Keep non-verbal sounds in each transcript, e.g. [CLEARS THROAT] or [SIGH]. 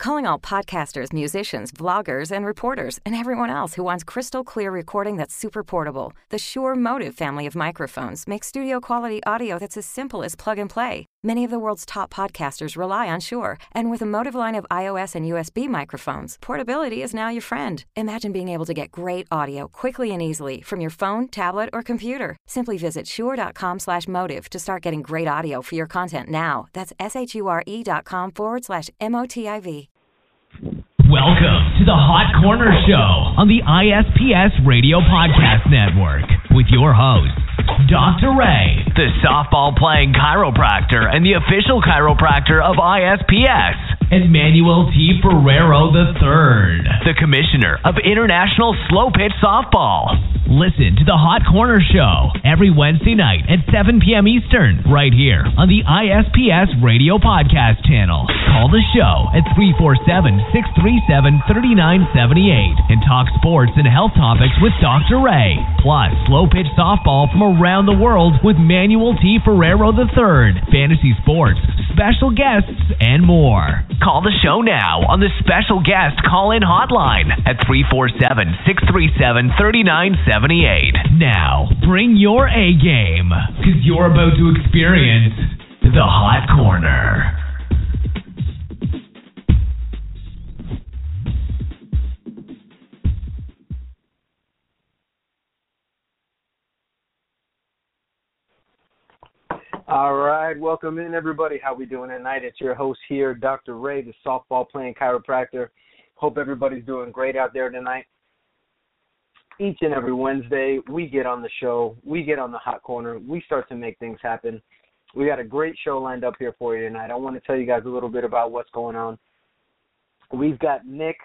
Calling all podcasters, musicians, vloggers, and reporters, and everyone else who wants crystal clear recording that's super portable. The Shure Motive family of microphones makes studio quality audio that's as simple as plug and play. Many of the world's top podcasters rely on Shure, and with a Motive line of iOS and USB microphones, portability is now your friend. Imagine being able to get great audio quickly and easily from your phone, tablet, or computer. Simply visit shure.com/motive to start getting great audio for your content now. That's s h u r e dot com forward slash m o t i v. Welcome to the Hot Corner Show on the ISPS Radio Podcast Network with your host, Dr. Ray, the softball playing chiropractor and the official chiropractor of ISPS, and Manuel T. Ferrero III, the commissioner of International Slow Pitch Softball. Listen to the Hot Corner Show every Wednesday night at 7 p.m. Eastern, right here on the ISPS Radio Podcast channel. Call the show at 347 637 3978 and talk sports and health topics with Dr. Ray. Plus, slow pitch softball from around the world with Manuel T. Ferrero III, fantasy sports, special guests, and more. Call the show now on the special guest call in hotline at 347 637 3978. Now, bring your A game, because you're about to experience the Hot Corner. All right, welcome in everybody. How we doing tonight? It's your host here, Dr. Ray, the softball playing chiropractor. Hope everybody's doing great out there tonight. Each and every Wednesday, we get on the show, we get on the hot corner, we start to make things happen. We got a great show lined up here for you tonight. I want to tell you guys a little bit about what's going on. We've got Nick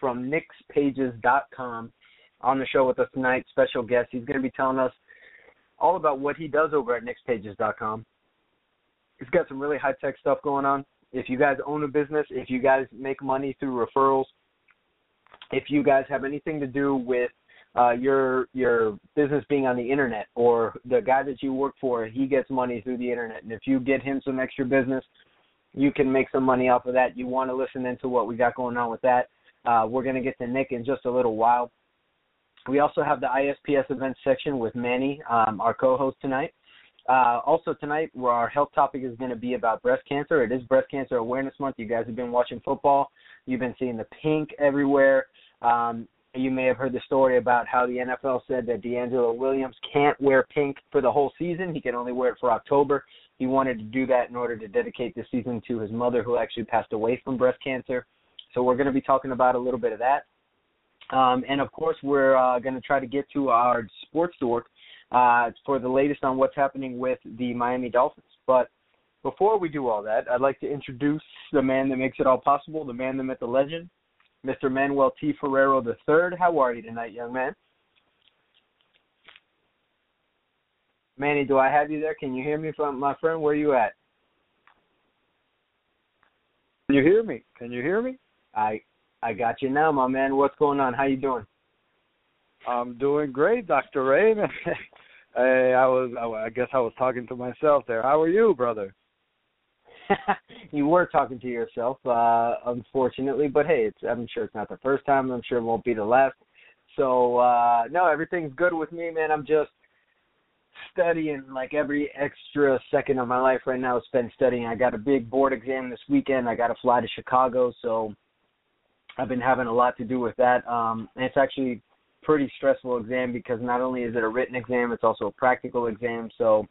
from nickspages.com on the show with us tonight, special guest. He's going to be telling us all about what he does over at nickspages.com. He's got some really high tech stuff going on. If you guys own a business, if you guys make money through referrals, if you guys have anything to do with uh, your your business being on the internet, or the guy that you work for, he gets money through the internet, and if you get him some extra business, you can make some money off of that. You want to listen into what we got going on with that. Uh, we're going to get to Nick in just a little while. We also have the ISPS events section with Manny, um, our co-host tonight. Uh, also tonight, where our health topic is going to be about breast cancer. It is Breast Cancer Awareness Month. You guys have been watching football. You've been seeing the pink everywhere. Um, you may have heard the story about how the NFL said that DeAngelo Williams can't wear pink for the whole season. He can only wear it for October. He wanted to do that in order to dedicate the season to his mother, who actually passed away from breast cancer. So we're going to be talking about a little bit of that. Um, and of course, we're uh, going to try to get to our sports dork uh, for the latest on what's happening with the Miami Dolphins. But before we do all that, I'd like to introduce the man that makes it all possible, the man, the myth, the legend, Mr. Manuel T. Ferrero III. How are you tonight, young man? Manny, do I have you there? Can you hear me, from my friend? Where are you at? Can you hear me? Can you hear me? I I got you now, my man. What's going on? How you doing? I'm doing great, Dr. Ray. [LAUGHS] hey, I was I guess I was talking to myself there. How are you, brother? [LAUGHS] you were talking to yourself, uh, unfortunately, but hey, it's I'm sure it's not the first time. I'm sure it won't be the last. So uh no, everything's good with me, man. I'm just studying like every extra second of my life right now is spent studying. I got a big board exam this weekend. I got to fly to Chicago, so I've been having a lot to do with that. Um, and it's actually pretty stressful exam because not only is it a written exam, it's also a practical exam. So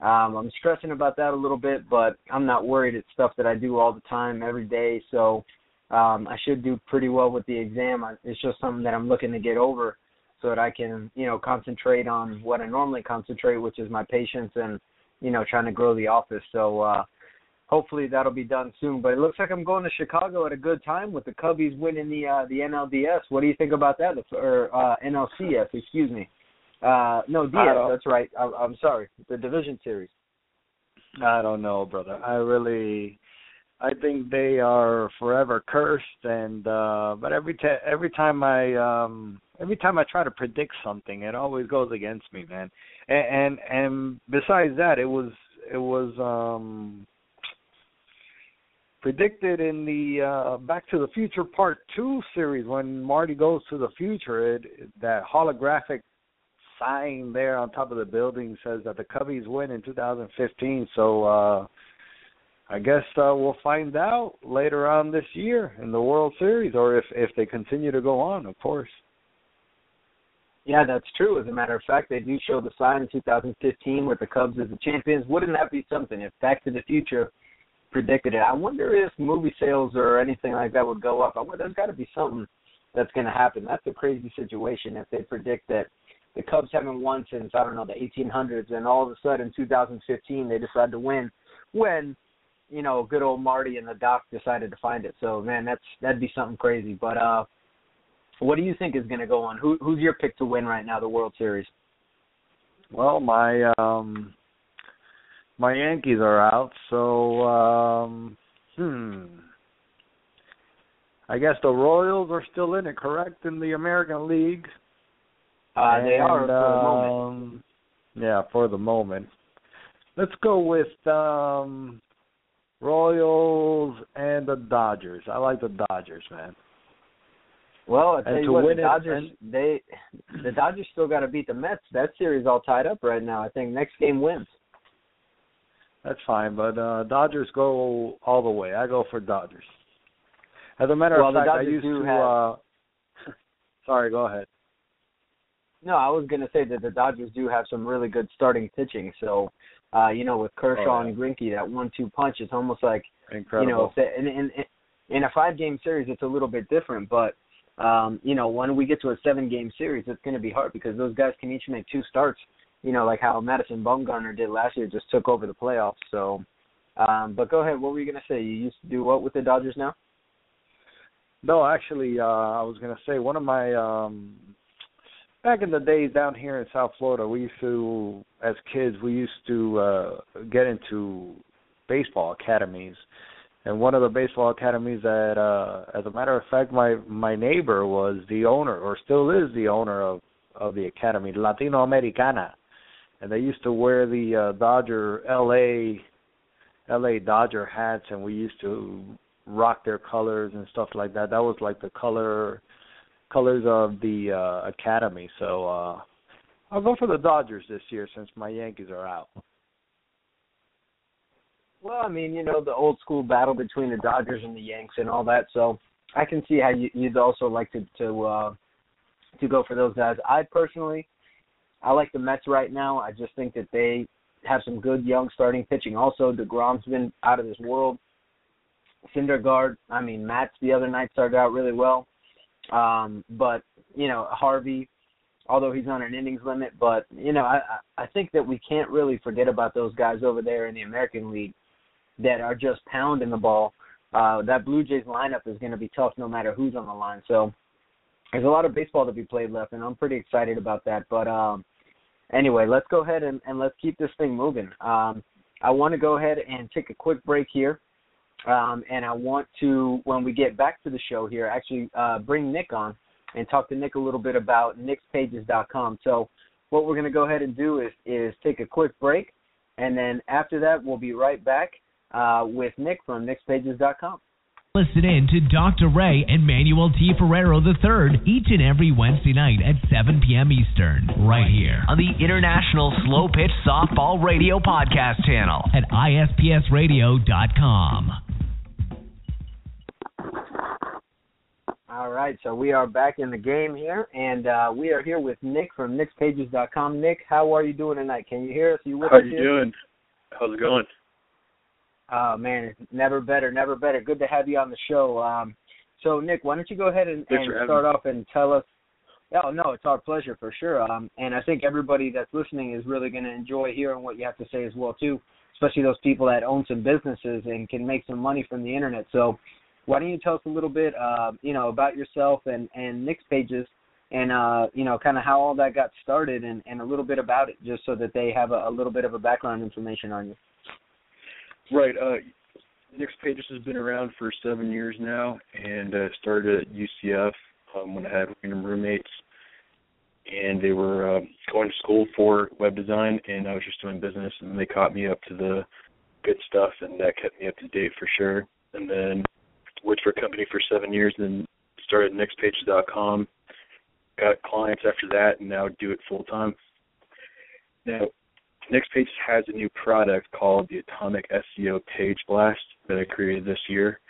um, I'm stressing about that a little bit, but I'm not worried. It's stuff that I do all the time, every day. So um, I should do pretty well with the exam. It's just something that I'm looking to get over so that I can, you know, concentrate on what I normally concentrate, which is my patients and, you know, trying to grow the office. So uh, hopefully that'll be done soon. But it looks like I'm going to Chicago at a good time with the Cubbies winning the uh, the NLDS. What do you think about that? Or uh, NLCS, excuse me. Uh, no, DS. That's right. I, I'm sorry. The Division Series. I don't know, brother. I really, I think they are forever cursed. And uh but every time, every time I, um every time I try to predict something, it always goes against me, man. And and, and besides that, it was it was um predicted in the uh, Back to the Future Part Two series when Marty goes to the future. It, that holographic sign there on top of the building says that the Cubbies win in 2015. So uh, I guess uh, we'll find out later on this year in the World Series, or if if they continue to go on, of course. Yeah, that's true. As a matter of fact, they do show the sign in 2015 with the Cubs as the champions. Wouldn't that be something if Back to the Future predicted it? I wonder if movie sales or anything like that would go up. I wonder, there's got to be something that's going to happen. That's a crazy situation if they predict that the Cubs haven't won since I don't know the 1800s, and all of a sudden 2015 they decide to win when you know good old Marty and the Doc decided to find it. So man, that's that'd be something crazy. But uh what do you think is going to go on? Who, who's your pick to win right now the World Series? Well, my um my Yankees are out, so um hmm. I guess the Royals are still in it, correct, in the American League. Uh, and, they are for the moment. Um, yeah, for the moment. Let's go with um Royals and the Dodgers. I like the Dodgers, man. Well, I tell And you what, win the Dodgers and- they the Dodgers still got to beat the Mets. That series all tied up right now. I think next game wins. That's fine, but uh Dodgers go all the way. I go for Dodgers. As a matter Well, of fact, I used to. have- uh [LAUGHS] Sorry, go ahead. No, I was going to say that the Dodgers do have some really good starting pitching. So, uh, you know, with Kershaw Oh, yeah. and Greinke, that one-two punch, it's almost like Incredible. you know, if they, in, in in a five-game series, it's a little bit different. But um, you know, when we get to a seven-game series, it's going to be hard because those guys can each make two starts. You know, like how Madison Bumgarner did last year, just took over the playoffs. So, um, but go ahead. What were you going to say? You used to do what with the Dodgers now? No, actually, uh, I was gonna say one of my um back in the days down here in South Florida, we used to, as kids, we used to uh get into baseball academies, and one of the baseball academies that, uh as a matter of fact, my my neighbor was the owner, or still is the owner of of the academy, Latino Americana, and they used to wear the uh, Dodger L.A. L.A. Dodger hats, and we used to rock their colors and stuff like that. That was like the color colors of the uh academy. So uh I'll go for the Dodgers this year since my Yankees are out. Well, I mean, you know, the old school battle between the Dodgers and the Yanks and all that. So I can see how you, you'd also like to to uh, to go for those guys. I personally, I like the Mets right now. I just think that they have some good young starting pitching. Also, deGrom's been out of this world. Syndergaard, I mean, Matz the other night started out really well. Um, but you know, Harvey, although he's on an innings limit, but you know, I I think that we can't really forget about those guys over there in the American League that are just pounding the ball. Uh, that Blue Jays lineup is going to be tough no matter who's on the line. So there's a lot of baseball to be played left, and I'm pretty excited about that. But um, anyway, let's go ahead and, and let's keep this thing moving. Um, I want to go ahead and take a quick break here. Um, and I want to, when we get back to the show here, actually uh, bring Nick on and talk to Nick a little bit about nickspages.com. So what we're going to go ahead and do is is take a quick break, and then after that we'll be right back uh, with Nick from nickspages.com. Listen in to Dr. Ray and Manuel T. Ferrero III each and every Wednesday night at 7 p.m. Eastern, right here on the International Slow Pitch Softball Radio Podcast channel at ispsradio.com. All right, so we are back in the game here, and uh, we are here with Nick from nickspages.com. Nick, how are you doing tonight? Can you hear us? Are you with How us you here? doing? How's it going? Oh man, it's never better, never better. Good to have you on the show. Um, so Nick, why don't you go ahead and, and start off and tell us? Oh no, it's our pleasure for sure. Um, and I think everybody that's listening is really going to enjoy hearing what you have to say as well too, especially those people that own some businesses and can make some money from the internet. So why don't you tell us a little bit, uh, you know, about yourself and and Nick's pages, and uh, you know, kind of how all that got started, and and a little bit about it, just so that they have a, a little bit of a background information on you. Right. Uh, Nick's Pages has been around for seven years now, and uh, started at UCF um, when I had random roommates, and they were uh, going to school for web design, and I was just doing business, and they caught me up to the good stuff, and that kept me up to date for sure. and then worked for a company for seven years, and started nextpages.com. Got clients after that, and now do it full time. Now, NextPages has a new product called the Atomic SEO Page Blast that I created this year.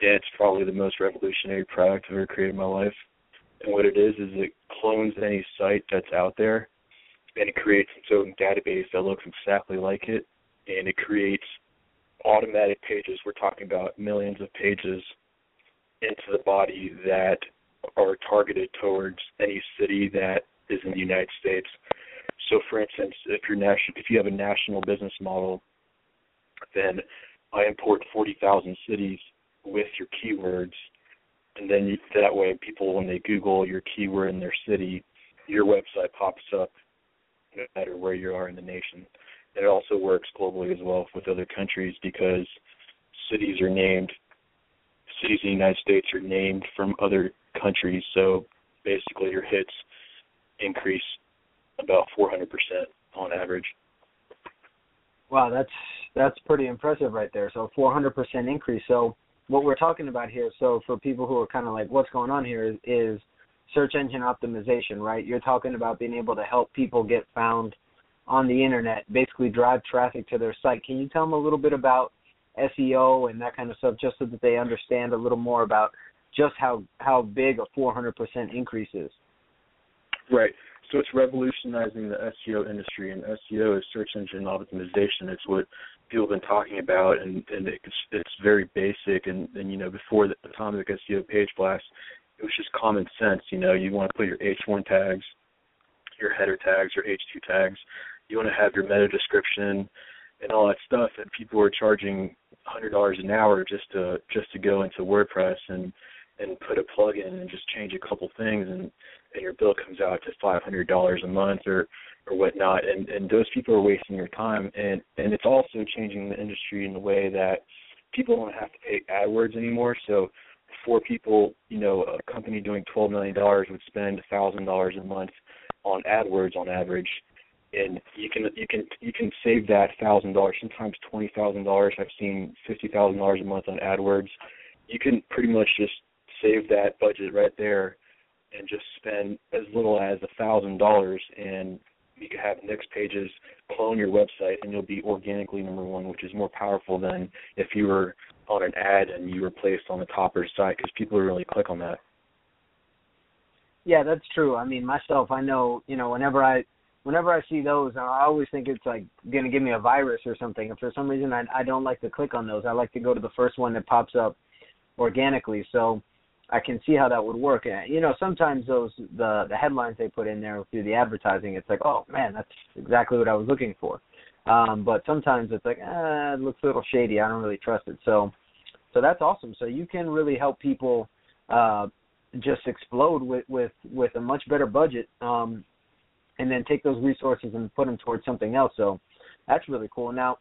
It's probably the most revolutionary product I've ever created in my life. And what it is is it clones any site that's out there and it creates its own database that looks exactly like it and it creates automatic pages. We're talking about millions of pages into the body that are targeted towards any city that is in the United States. So, for instance, if you're national, if you have a national business model, then I import 40,000 cities with your keywords, and then you, that way, people when they Google your keyword in their city, your website pops up, no matter where you are in the nation. And it also works globally as well with other countries because cities are named, cities in the United States are named from other countries. So basically, your hits increase about 400% on average. Wow, that's that's pretty impressive right there. So 400% increase. So what we're talking about here, so for people who are kind of like, what's going on here is, is search engine optimization, right? You're talking about being able to help people get found on the internet, basically drive traffic to their site. Can you tell them a little bit about SEO and that kind of stuff, just so that they understand a little more about just how how big a 400% increase is? Right. So it's revolutionizing the SEO industry, and SEO is search engine optimization. It's what people have been talking about, and and it's it's very basic. And and you know before the atomic SEO page blast, it was just common sense. You know, you want to put your H1 tags, your header tags, your H2 tags. You want to have your meta description and all that stuff. And people were charging hundred dollars an hour just to just to go into WordPress and and put a plug-in and just change a couple things and your bill comes out to five hundred dollars a month or or whatnot and and those people are wasting your time and and it's also changing the industry in the way that people don't have to pay AdWords anymore. So for people you know a company doing twelve million dollars would spend a thousand dollars a month on AdWords on average and you can you can you can save that thousand dollars sometimes twenty thousand dollars. I've seen fifty thousand dollars a month on adwords. You can pretty much just save that budget right there and just spend as little as a thousand dollars and you can have next pages clone your website and you'll be organically number one which is more powerful than if you were on an ad and you were placed on the top of the site because people really click on that. Yeah that's true. I mean myself i know you know whenever i whenever i see those i always think it's like going to give me a virus or something. And for some reason i i don't like to click on those. I like to go to the first one that pops up organically. So I can see how that would work. And, you know, sometimes those the the headlines they put in there through the advertising, it's like, oh man, that's exactly what I was looking for. Um, but sometimes it's like, eh, it looks a little shady. I don't really trust it. So, so that's awesome. So you can really help people uh, just explode with with with a much better budget, um, and then take those resources and put them towards something else. So that's really cool. Now,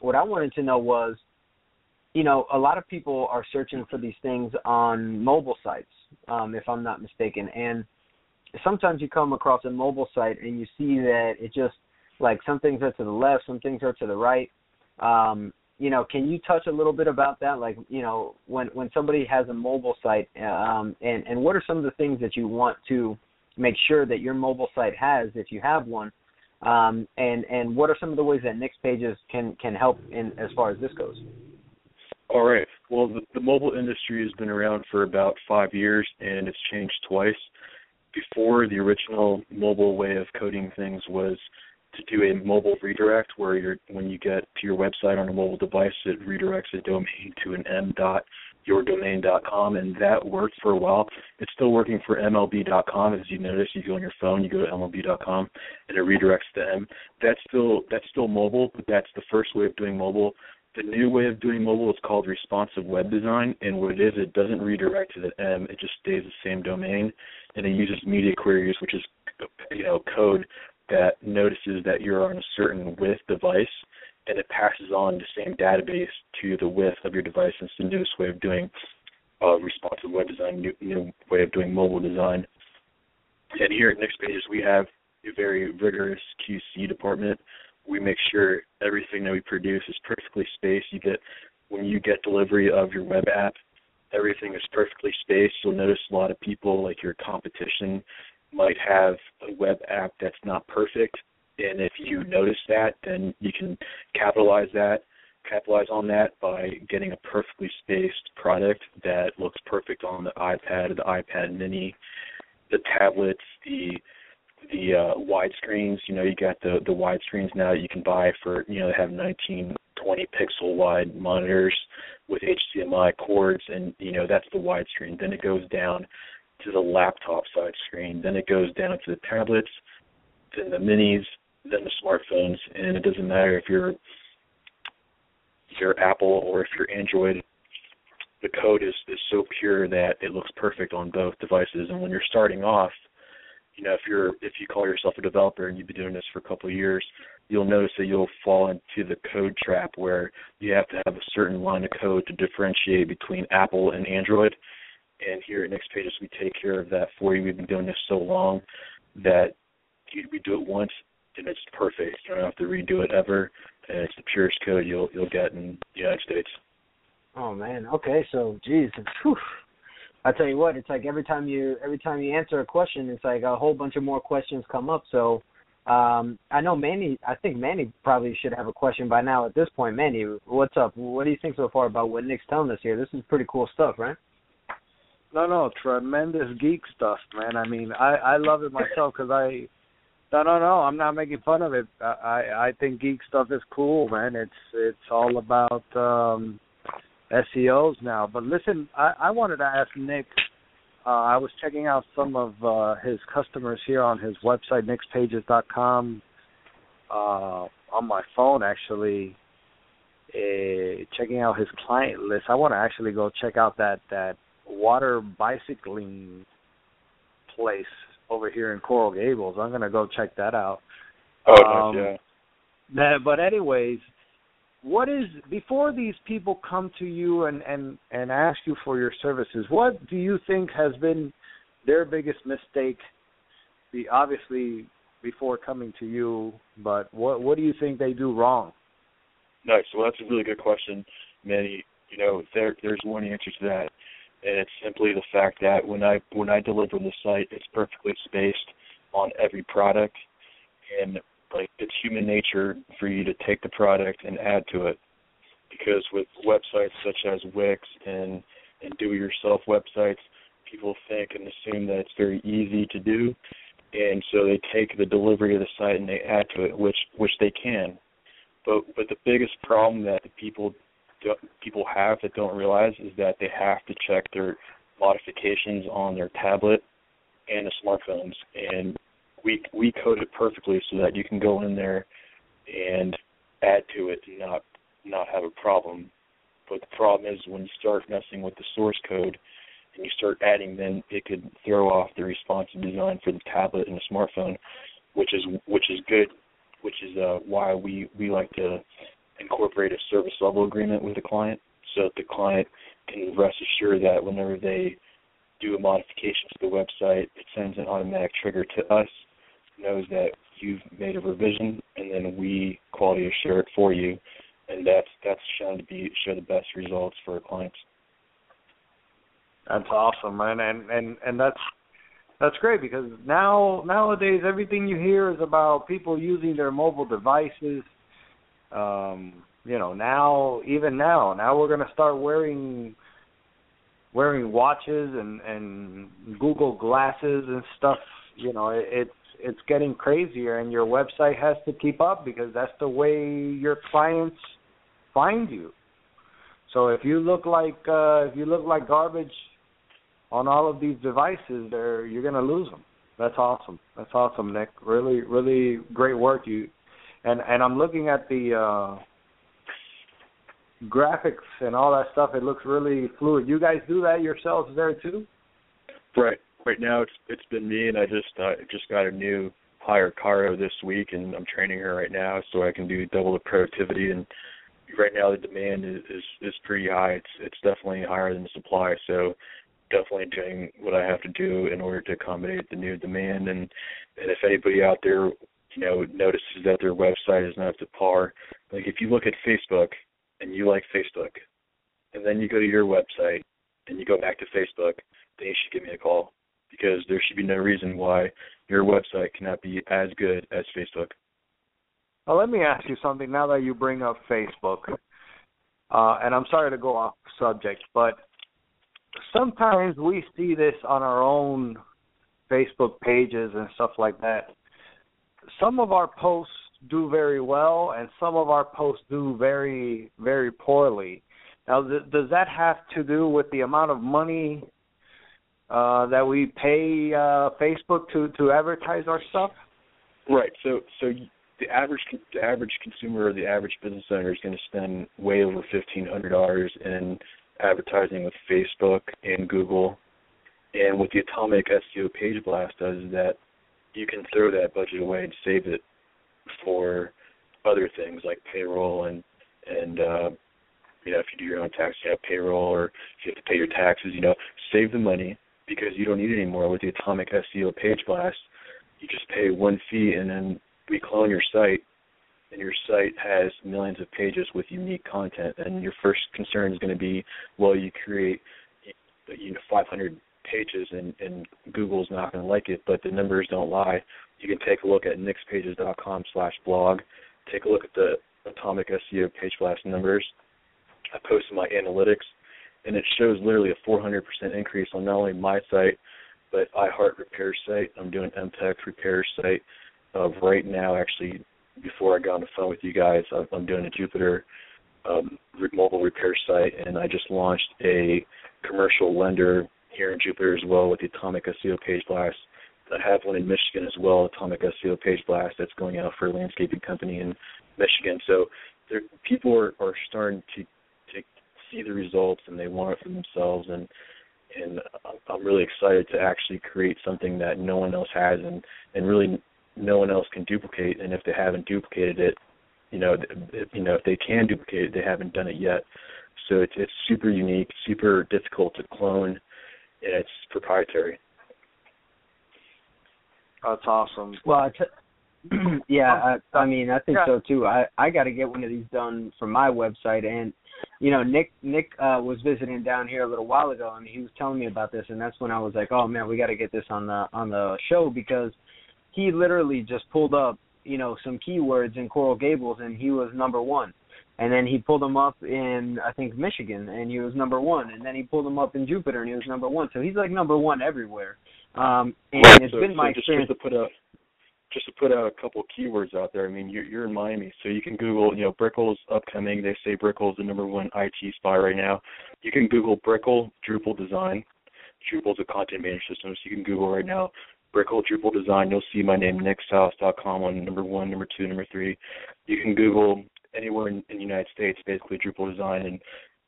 what I wanted to know was you know, a lot of people are searching for these things on mobile sites, um, if I'm not mistaken. And sometimes you come across a mobile site and you see that it just like some things are to the left, some things are to the right. Um, you know, can you touch a little bit about that? Like, you know, when when somebody has a mobile site, um, and and what are some of the things that you want to make sure that your mobile site has, if you have one, um, and and what are some of the ways that Next Pages can can help in as far as this goes? All right. Well, the, the mobile industry has been around for about five years, and it's changed twice. Before, the original mobile way of coding things was to do a mobile redirect, where you're, when you get to your website on a mobile device, it redirects a domain to an m dot yourdomain.com, and that worked for a while. It's still working for MLB.com, as you notice. You go on your phone, you go to MLB.com, and it redirects to M. That's still that's still mobile, but that's the first way of doing mobile the new way of doing mobile is called responsive web design, and what it is, it doesn't redirect to the M. It just stays the same domain, and it uses media queries, which is you know code that notices that you're on a certain width device, and it passes on the same database to the width of your device. It's the newest way of doing uh, responsive web design, new, new way of doing mobile design. And here at NextPages, we have a very rigorous QC department we make sure everything that we produce is perfectly spaced. You get when you get delivery of your web app, everything is perfectly spaced. You'll notice a lot of people, like your competition, might have a web app that's not perfect. And if you notice that, then you can capitalize that, capitalize on that by getting a perfectly spaced product that looks perfect on the iPad, the iPad Mini, the tablets, the the uh, wide screens. You know, you got the the wide screens now that you can buy for you know they have 19, 20 pixel wide monitors with HDMI cords, and you know that's the wide screen. Then it goes down to the laptop side screen. Then it goes down to the tablets, then the minis, then the smartphones, and it doesn't matter if you're if you're Apple or if you're Android. The code is is so pure that it looks perfect on both devices. And when you're starting off, you know if you're if you call yourself a developer and you've been doing this for a couple of years, you'll notice that you'll fall into the code trap where you have to have a certain line of code to differentiate between Apple and Android. And here at Next Pages, we take care of that for you. We've been doing this so long that we do it once and it's perfect. You don't have to redo it ever, and it's the purest code you'll you'll get in the United States. Oh man. Okay. So, geez, whew. I tell you what, it's like every time you every time you answer a question, it's like a whole bunch of more questions come up. So um, I know Manny. I think Manny probably should have a question by now. At this point, Manny, what's up? What do you think so far about what Nick's telling us here? This is pretty cool stuff, right? No, no, tremendous geek stuff, man. I mean, I I love it myself because I. No, no, no. I'm not making fun of it. I, I I think geek stuff is cool, man. It's it's all about um SEOs now. But listen, I I wanted to ask Nick uh, I was checking out some of uh, his customers here on his website, nixpages.com, uh, on my phone actually. Uh, checking out his client list. I want to actually go check out that that water bicycling place over here in Coral Gables. I'm gonna go check that out. Oh, um, nice, yeah. But anyways, what is before these people come to you and and and ask you for your services what do you think has been their biggest mistake? The obviously before coming to you but what what do you think they do wrong? Nice. Well that's a really good question manny. You know there there's one answer to that and it's simply the fact that when i when i deliver the site it's perfectly spaced on every product and like it's human nature for you to take the product and add to it. Because with websites such as Wix and and do-it-yourself websites, people think and assume that it's very easy to do, and so they take the delivery of the site and they add to it, which which they can. But but the biggest problem that the people people have that don't realize is that they have to check their modifications on their tablet and the smartphones, and we we code it perfectly so that you can go in there and add to it and not not have a problem. But the problem is when you start messing with the source code and you start adding, then it could throw off the responsive design for the tablet and the smartphone, which is which is good, which is uh, why we we like to incorporate a service level agreement with the client, so that the client can rest assured that whenever they do a modification to the website, it sends an automatic trigger to us knows that you've made a revision, and then we quality assure it for you, and that's that's shown to be show the best results for our clients. That's awesome, man, and and and that's that's great because now nowadays everything you hear is about people using their mobile devices. Um, you know, now even now, now we're going to start wearing wearing watches and and Google glasses and stuff. You know, it, it's it's getting crazier, and your website has to keep up because that's the way your clients find you. So if you look like uh, if you look like garbage on all of these devices, there you're going to lose them. That's awesome. That's awesome, Nick. Really, really great work. You and and I'm looking at the uh, graphics and all that stuff. It looks really fluid. You guys do that yourselves there too? Right right now it's it's been me and I just uh, just got a new hire Caro this week and I'm training her right now so I can do double the productivity and right now the demand is is, is pretty high. It's it's definitely higher than the supply. So definitely doing what I have to do in order to accommodate the new demand and and if anybody out there you know notices that their website is not up to par, like if you look at Facebook and you like Facebook, and then you go to your website and you go back to Facebook, then you should give me a call because there should be no reason why your website cannot be as good as Facebook. Well, let me ask you something now that you bring up Facebook. Uh, and I'm sorry to go off subject, but sometimes we see this on our own Facebook pages and stuff like that. Some of our posts do very well, and some of our posts do very, very poorly. Now, th- does that have to do with the amount of money uh, that we pay uh, Facebook to to advertise our stuff? Right. So, so the average the average consumer or the average business owner is going to spend way over fifteen hundred dollars in advertising with Facebook and Google. And what the Atomic SEO Page Blast does is that you can throw that budget away and save it for other things like payroll and and uh, you know if you do your own tax, you have payroll, or if you have to pay your taxes, you know, save the money because you don't need it anymore with the Atomic SEO Page Blast. You just pay one fee and then we clone your site and your site has millions of pages with unique content and your first concern is going to be well you create you know 500 pages and and Google's not going to like it but the numbers don't lie. You can take a look at nixpages.com slash blog. Take a look at the atomic SEO page blast numbers. I posted my analytics and it shows literally a 400% increase on not only my site but iHeart Repair site I'm doing MTech Repair site uh, right now actually before I got on the phone with you guys, I'm doing a Jupiter um, mobile repair site, and I just launched a commercial lender here in Jupiter as well with the Atomic SEO Page Blast. I have one in Michigan as well, Atomic SEO Page Blast, that's going out for a landscaping company in Michigan. So there, people are, are starting to see the results, and they want it for themselves. And and I'm really excited to actually create something that no one else has, and and really no one else can duplicate, and if they haven't duplicated it, you know, if, you know, if they can duplicate it, they haven't done it yet. So it's it's super unique, super difficult to clone, and it's proprietary. That's awesome. Well, I t- [CLEARS THROAT] yeah, I, I mean, I think yeah. so too. I I got to get one of these done for my website, and you know, Nick Nick uh, was visiting down here a little while ago, and he was telling me about this, and that's when I was like, oh man, we got to get this on the on the show because he literally just pulled up, you know, some keywords in Coral Gables and he was number one. And then he pulled them up in I think Michigan and he was number one. And then he pulled them up in Jupiter and he was number one. So he's like number one everywhere. Um and right, it's so, been my so just experience to put out just to put out a couple of keywords out there. I mean, you're, you're in Miami, so you can Google, you know, Brickell's upcoming. They say Brickell's the number one IT spy right now. You can Google Brickell Drupal Design. Drupal's a content management system, so you can Google right now Brickell Drupal Design. You'll see my name, nicksauce.com, on number one, number two, number three. You can Google anywhere in, in the United States, basically Drupal Design, and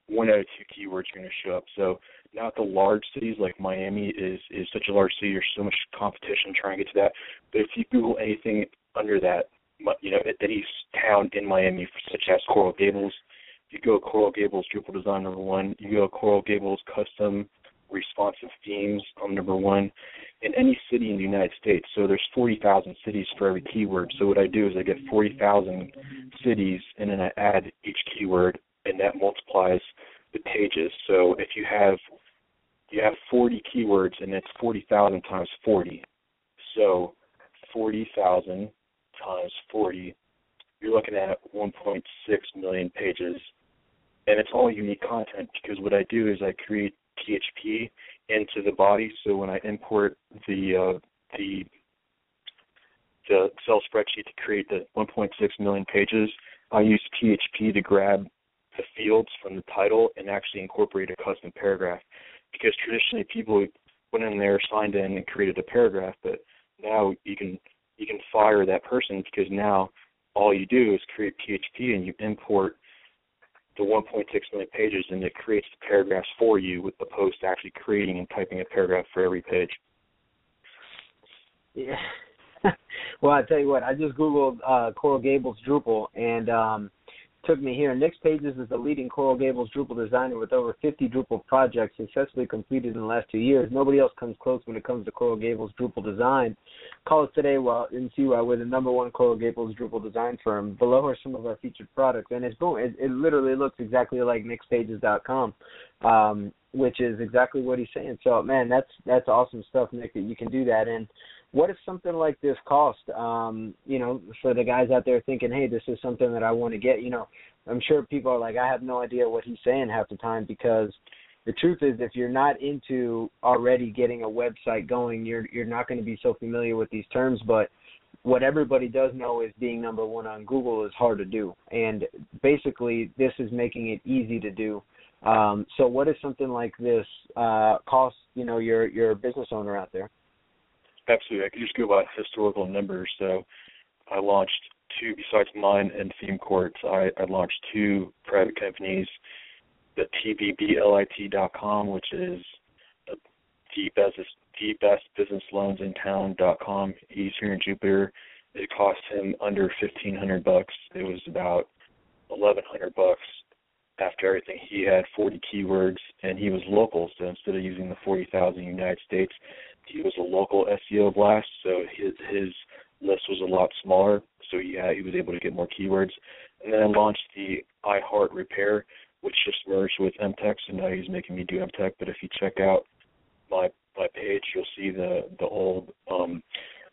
one out of two keywords are going to show up. So now the large cities like Miami is is such a large city. There's so much competition trying to get to that. But if you Google anything under that, you know, any town in Miami, such as Coral Gables, if you go Coral Gables Drupal Design number one. You go Coral Gables Custom responsive themes on number one in any city in the United States. So there's 40,000 cities for every keyword. So what I do is I get 40,000 cities and then I add each keyword and that multiplies the pages. So if you have you have 40 keywords and it's 40,000 times 40. So 40,000 times 40, you're looking at 1.6 million pages. And it's all unique content because what I do is I create PHP into the body. So when I import the uh, the the Excel spreadsheet to create the 1.6 million pages, I use PHP to grab the fields from the title and actually incorporate a custom paragraph. Because traditionally people went in there, signed in, and created a paragraph, but now you can you can fire that person because now all you do is create PHP and you import the 1.6 million pages and it creates the paragraphs for you with the post actually creating and typing a paragraph for every page. Yeah. [LAUGHS] well, I tell you what, I just googled uh, Coral Gables Drupal, and um, took me here. Nix Pages is the leading Coral Gables Drupal designer with over 50 Drupal projects successfully completed in the last two years. Nobody else comes close when it comes to Coral Gables Drupal design. Call us today while and see why we're the number one Coral Gables Drupal design firm. Below are some of our featured products, and it's boom. It, it literally looks exactly like NixPages.com, um, which is exactly what he's saying. So, man, that's that's awesome stuff, Nick. That you can do that and what does something like this cost? Um, you know, for the guys out there thinking, hey, this is something that I want to get. You know, I'm sure people are like, I have no idea what he's saying half the time because the truth is, if you're not into already getting a website going, you're you're not going to be so familiar with these terms. But what everybody does know is being number one on Google is hard to do, and basically, this is making it easy to do. Um, so, what does something like this uh, cost? You know, your your business owner out there absolutely. I could just go by historical numbers. So I launched two, besides mine and Theme Courts, I, I launched two private companies, the TBBLIT.com, which is the best, the best business loans in town.com. He's here in Jupiter. It cost him under fifteen hundred bucks. It was about eleven hundred bucks after everything. He had forty keywords and he was local, so instead of using the forty thousand United States, he was a local SEO blast, so his his list was a lot smaller. So yeah, he was able to get more keywords. And then I launched the iHeart Repair, which just merged with MTech, so now he's making me do MTech. But if you check out my my page, you'll see the the old um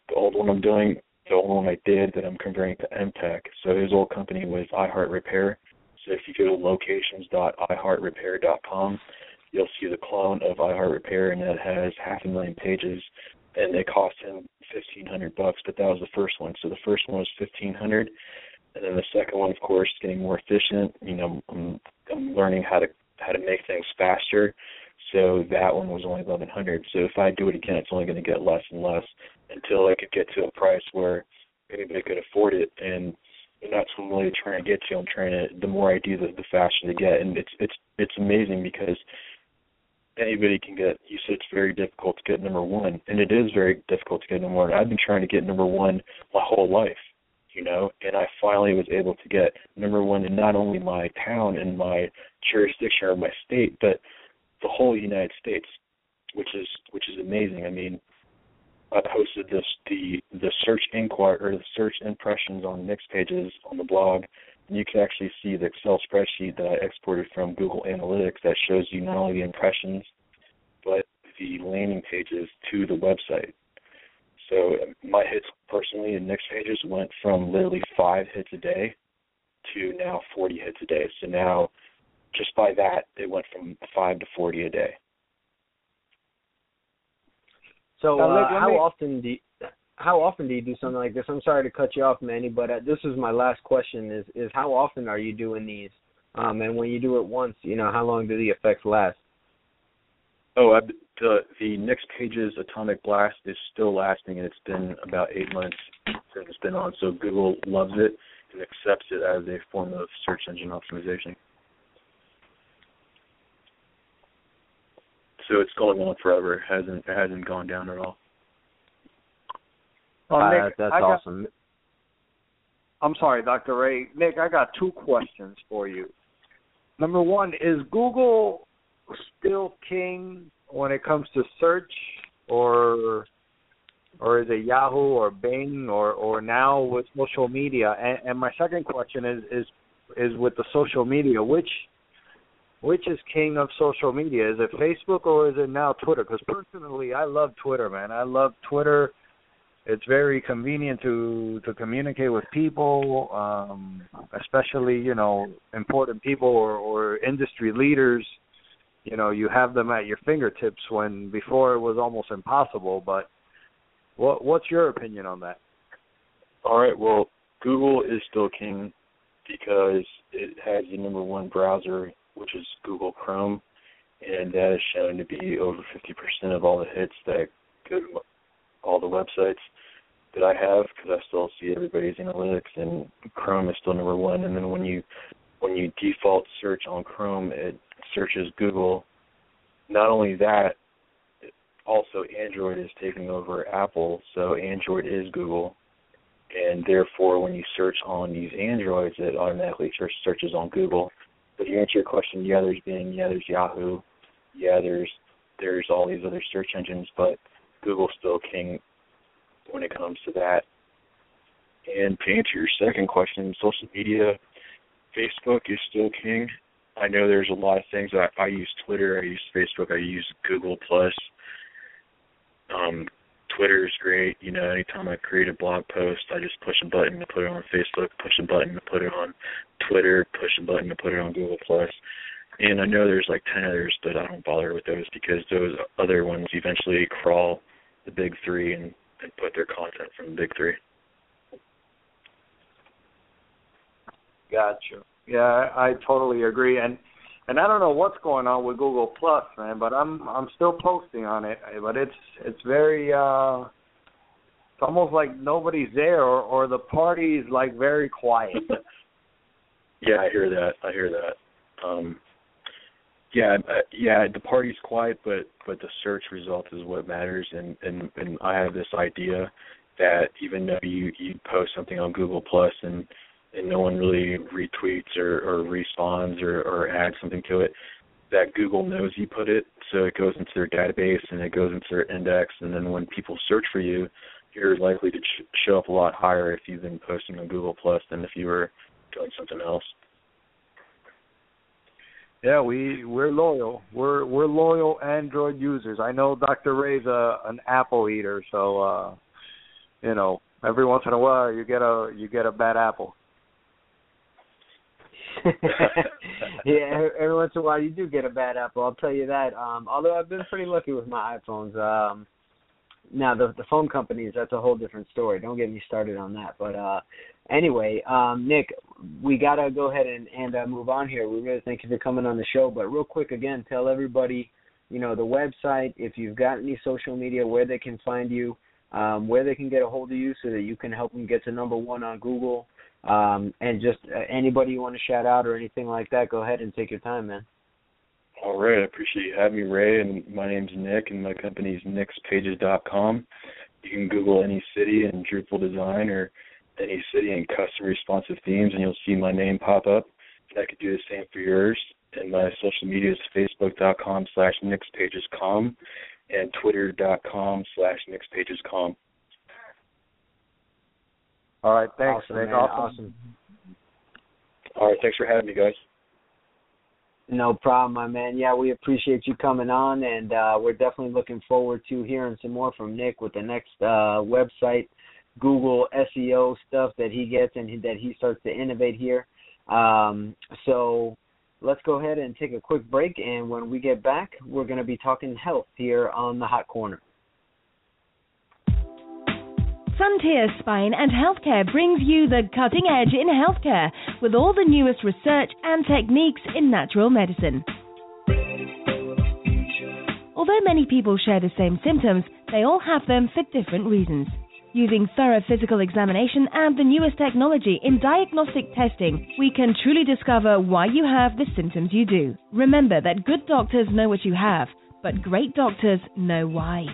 the old one I'm doing, the old one I did that I'm converting to MTech. So his old company was iHeart Repair. So if you go to locations.iheartrepair.com, you'll see the clone of iHeart Repair, and that has half a million pages, and it cost him fifteen hundred bucks. But that was the first one. So the first one was fifteen hundred, and then the second one, of course, getting more efficient. You know, I'm, I'm learning how to how to make things faster. So that one was only eleven hundred. So if I do it again, it's only going to get less and less until I could get to a price where anybody could afford it. And and that's what I'm really trying to get to. I'm trying to the more I do, the, the faster they get. And it's it's it's amazing because anybody can get. You said it's very difficult to get number one, and it is very difficult to get number one. I've been trying to get number one my whole life, you know, and I finally was able to get number one in not only my town and my jurisdiction or my state, but the whole United States, which is which is amazing. I mean, I posted this the the search inquiry or the search impressions on Nix pages on the blog you can actually see the Excel spreadsheet that I exported from Google Analytics that shows you not only the impressions, but the landing pages to the website. So my hits personally in Nix pages went from literally five hits a day to now 40 hits a day. So now, just by that, it went from five to 40 a day. So uh, how often do you, how often do you do something like this? I'm sorry to cut you off, Manny, but uh, this is my last question: is is how often are you doing these? Um, and when you do it once, you know, how long do the effects last? Oh, I, the the Nix Pages Atomic Blast is still lasting, and it's been about eight months since it's been on. So Google loves it and accepts it as a form of search engine optimization. So it's going on forever. It hasn't it hasn't gone down at all. Well, uh, Nick, that's I awesome. I'm sorry, Dr. Ray. Nick, I got two questions for you. Number one, is Google still king when it comes to search, or or is it Yahoo or Bing or or now with social media? And, and my second question is is is with the social media, which which is king of social media? Is it Facebook or is it now Twitter? Because personally, I love Twitter, man. I love Twitter it's very convenient to to communicate with people um especially you know important people or or industry leaders. You know you have them at your fingertips when before it was almost impossible but what what's your opinion on that? All right well google is still king because it has the number one browser which is google chrome and that is shown to be over 50% of all the hits that go to all the websites that I have because I still see everybody's analytics and Chrome is still number one. And then when you when you default search on Chrome, it searches Google. Not only that, also Android is taking over Apple, so Android is Google, and therefore when you search on these Androids, it automatically search, searches on Google. But to answer your question, yeah, there's Bing, yeah, there's Yahoo, yeah, there's there's all these other search engines, but Google's still king when it comes to that. And to answer your second question, social media, Facebook is still king. I know there's a lot of things. I, I use Twitter, I use Facebook, I use Google Plus. Um, Twitter is great. You know, anytime I create a blog post, I just push a button to put it on Facebook, push a button to put it on Twitter, push a button to put it on Google Plus. And I know there's like ten others, but I don't bother with those because those other ones eventually crawl the big three and, and put their content from the big three. Gotcha. Yeah, I, totally agree. And and I don't know what's going on with Google Plus, man, but I'm I'm still posting on it. But it's it's very uh it's almost like nobody's there or or the party's like very quiet. [LAUGHS] yeah, I hear that. I hear that. Um yeah, uh, yeah, the party's quiet, but but the search result is what matters and and and I have this idea that even though you you post something on Google Plus and and no one really retweets or, or responds or, or adds something to it, that Google knows you put it, so it goes into their database and it goes into their index, and then when people search for you, you're likely to ch- show up a lot higher if you've been posting on Google Plus than if you were doing something else. Yeah, we we're loyal. We're we're loyal Android users. I know Dr. Ray's a an Apple eater, so uh you know, every once in a while you get a you get a bad apple. [LAUGHS] yeah, every once in a while you do get a bad apple. I'll tell you that. Um, although I've been pretty lucky with my iPhones. Um, now the the phone companies, that's a whole different story. Don't get me started on that. But uh, anyway, um, Nick, we gotta go ahead and and uh, move on here. We really thank you for coming on the show. But real quick, again, tell everybody, you know, the website. If you've got any social media, where they can find you. Um, where they can get a hold of you so that you can help them get to number one on Google, um, and just uh, anybody you want to shout out or anything like that, go ahead and take your time, man. All right, I appreciate you having me, Ray. And my name's Nick, and my company's nixpages.com. You can Google any city and Drupal design or any city and custom responsive themes, and you'll see my name pop up. And I could do the same for yours. And my social media is facebook.com slash nixpagescom and twitter.com slash nixpagescom. All right, thanks, awesome, Nick. Man. Awesome. awesome. All right, thanks for having me, guys. No problem, my man. Yeah, we appreciate you coming on, and uh, we're definitely looking forward to hearing some more from Nick with the next uh, website, Google SEO stuff that he gets and that he starts to innovate here. Um, so let's go ahead and take a quick break, and when we get back, we're going to be talking health here on the Hot Corner. Frontier Spine and Healthcare brings you the cutting edge in healthcare with all the newest research and techniques in natural medicine. Although many people share the same symptoms, they all have them for different reasons. Using thorough physical examination and the newest technology in diagnostic testing, we can truly discover why you have the symptoms you do. Remember that good doctors know what you have, but great doctors know why.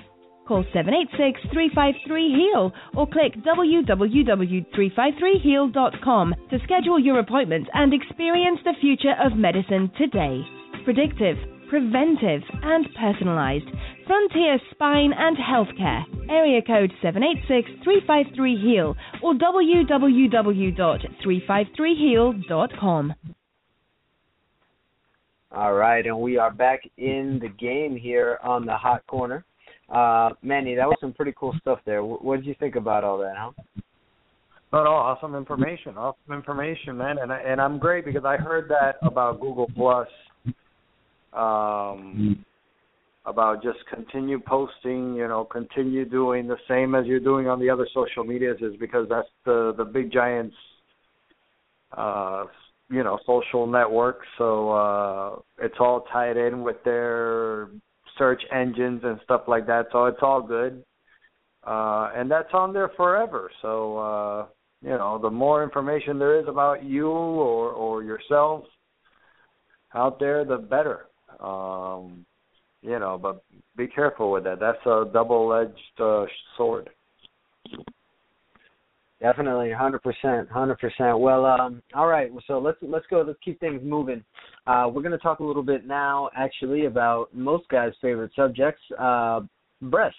Call 786-353-HEAL or click www.353heal.com to schedule your appointment and experience the future of medicine today. Predictive, preventive, and personalized. Frontier Spine and Healthcare. Area code 786-353-HEAL or www.353heal.com. All right, and we are back in the game here on the Hot Corner. Uh, Manny, that was some pretty cool stuff there. What did you think about all that, huh? No, no, awesome information, awesome information, man, and I, and I'm great because I heard that about Google Plus, um, about just continue posting, you know, continue doing the same as you're doing on the other social medias, is because that's the the big giants, uh, you know, social networks. So uh, it's all tied in with their search engines and stuff like that. So it's all good. Uh, and that's on there forever. So uh, you know, the more information there is about you or or yourself out there, the better. Um, you know, but be careful with that. That's a double-edged uh, sword. Definitely, hundred percent, hundred percent. Well, um, all right. So let's let's go. Let's keep things moving. Uh, we're going to talk a little bit now, actually, about most guys' favorite subjects, uh, breasts.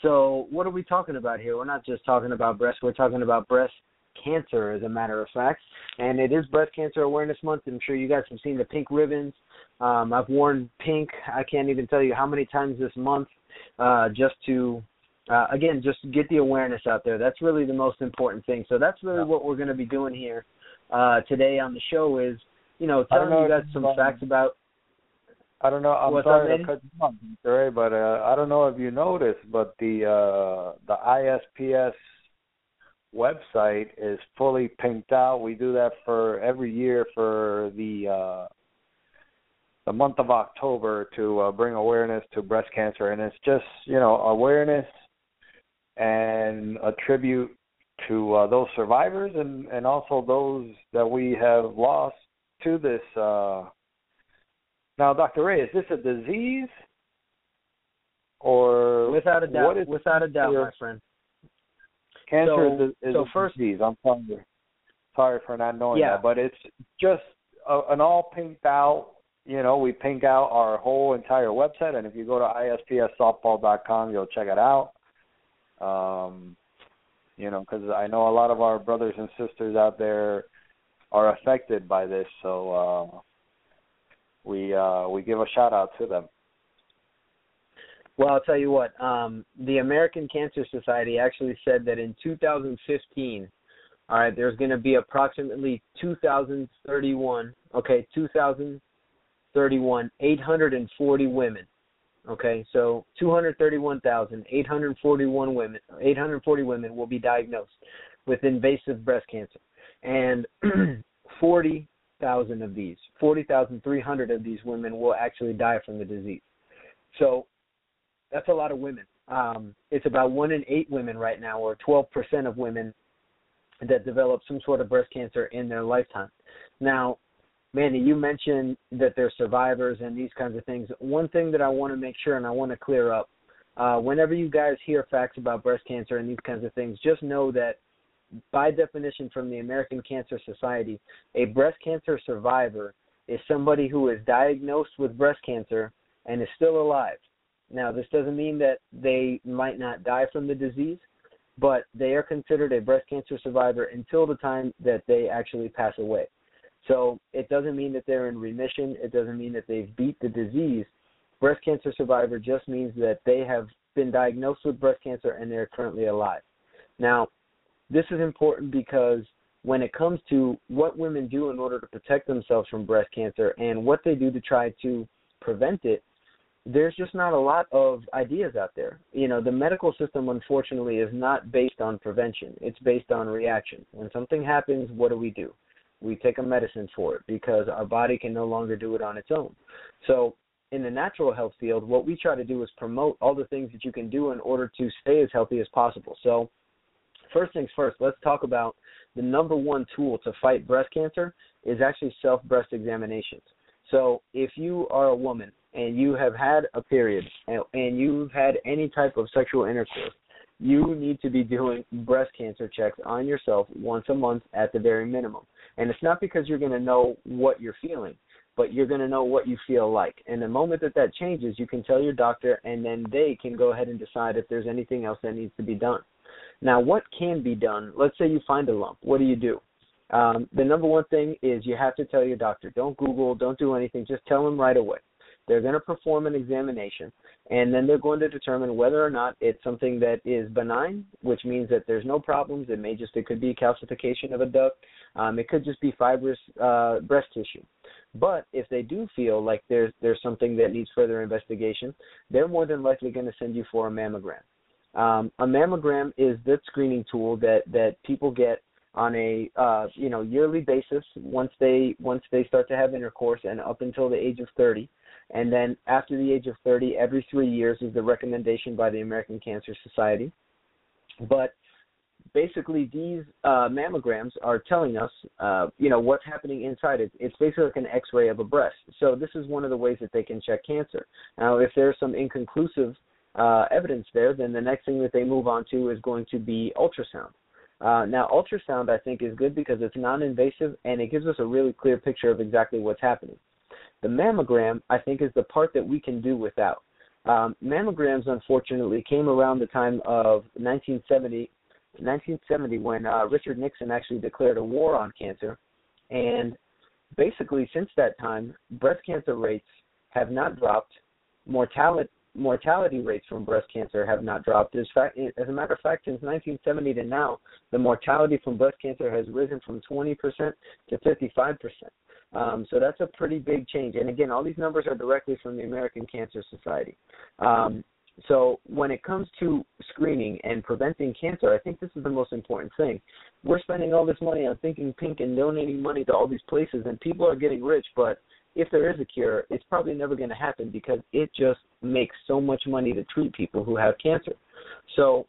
So, what are we talking about here? We're not just talking about breasts. We're talking about breast cancer, as a matter of fact. And it is Breast Cancer Awareness Month. I'm sure you guys have seen the pink ribbons. Um, I've worn pink. I can't even tell you how many times this month, uh, just to uh, again, just get the awareness out there. That's really the most important thing. So that's really yeah. what we're going to be doing here uh, today on the show is, you know, telling know you guys some um, facts about. I don't know. I'm What's sorry up, to cut you off, Ray, but uh, I don't know if you noticed, but the uh, the ISPS website is fully pinked out. We do that for every year for the uh, the month of October to uh, bring awareness to breast cancer, and it's just you know awareness and a tribute to uh, those survivors and, and also those that we have lost to this. Uh... Now, Dr. Ray, is this a disease or without a doubt? without a doubt, my friend. Cancer so, is, a, is so a first, disease. I'm sorry, sorry for not knowing yeah. that, but it's just a, an all pinked out. You know, we pink out our whole entire website, and if you go to ispssoftball.com, you'll check it out. Um, you know, because I know a lot of our brothers and sisters out there are affected by this, so uh, we uh, we give a shout out to them. Well, I'll tell you what. Um, the American Cancer Society actually said that in 2015, all right, there's going to be approximately 2,031. Okay, 2,031, 840 women Okay, so 231,841 women, 840 women will be diagnosed with invasive breast cancer, and [CLEARS THROAT] 40,000 of these, 40,300 of these women will actually die from the disease. So that's a lot of women. Um, it's about one in eight women right now, or 12% of women that develop some sort of breast cancer in their lifetime. Now, Mandy, you mentioned that they're survivors and these kinds of things. One thing that I want to make sure and I want to clear up uh, whenever you guys hear facts about breast cancer and these kinds of things, just know that by definition from the American Cancer Society, a breast cancer survivor is somebody who is diagnosed with breast cancer and is still alive. Now, this doesn't mean that they might not die from the disease, but they are considered a breast cancer survivor until the time that they actually pass away. So it doesn't mean that they're in remission. It doesn't mean that they've beat the disease. Breast cancer survivor just means that they have been diagnosed with breast cancer and they're currently alive. Now, this is important because when it comes to what women do in order to protect themselves from breast cancer and what they do to try to prevent it, there's just not a lot of ideas out there. You know, the medical system, unfortunately, is not based on prevention, it's based on reaction. When something happens, what do we do? we take a medicine for it because our body can no longer do it on its own. So in the natural health field, what we try to do is promote all the things that you can do in order to stay as healthy as possible. So first things first, let's talk about the number one tool to fight breast cancer is actually self breast examinations. So if you are a woman and you have had a period and, and you've had any type of sexual intercourse, you need to be doing breast cancer checks on yourself once a month at the very minimum. And it's not because you're going to know what you're feeling, but you're going to know what you feel like. And the moment that that changes, you can tell your doctor, and then they can go ahead and decide if there's anything else that needs to be done. Now, what can be done? Let's say you find a lump. What do you do? Um, the number one thing is you have to tell your doctor. Don't Google, don't do anything. Just tell them right away. They're going to perform an examination, and then they're going to determine whether or not it's something that is benign, which means that there's no problems. It may just it could be calcification of a duct. Um, it could just be fibrous uh, breast tissue. But if they do feel like there's there's something that needs further investigation, they're more than likely going to send you for a mammogram. Um, a mammogram is the screening tool that that people get on a uh, you know yearly basis once they once they start to have intercourse and up until the age of 30 and then after the age of 30 every 3 years is the recommendation by the American Cancer Society but basically these uh, mammograms are telling us, uh, you know, what's happening inside. It, it's basically like an X-ray of a breast. So this is one of the ways that they can check cancer. Now, if there's some inconclusive uh, evidence there, then the next thing that they move on to is going to be ultrasound. Uh, now, ultrasound I think is good because it's non-invasive and it gives us a really clear picture of exactly what's happening. The mammogram I think is the part that we can do without. Um, mammograms, unfortunately, came around the time of 1970, 1970 when uh, Richard Nixon actually declared a war on cancer, and basically since that time, breast cancer rates have not dropped. Mortality mortality rates from breast cancer have not dropped. As, fact, as a matter of fact, since 1970 to now, the mortality from breast cancer has risen from 20% to 55%. Um, so that's a pretty big change. And again, all these numbers are directly from the American Cancer Society. Um, so when it comes to screening and preventing cancer, I think this is the most important thing. We're spending all this money on thinking pink and donating money to all these places, and people are getting rich. But if there is a cure, it's probably never going to happen because it just makes so much money to treat people who have cancer. So,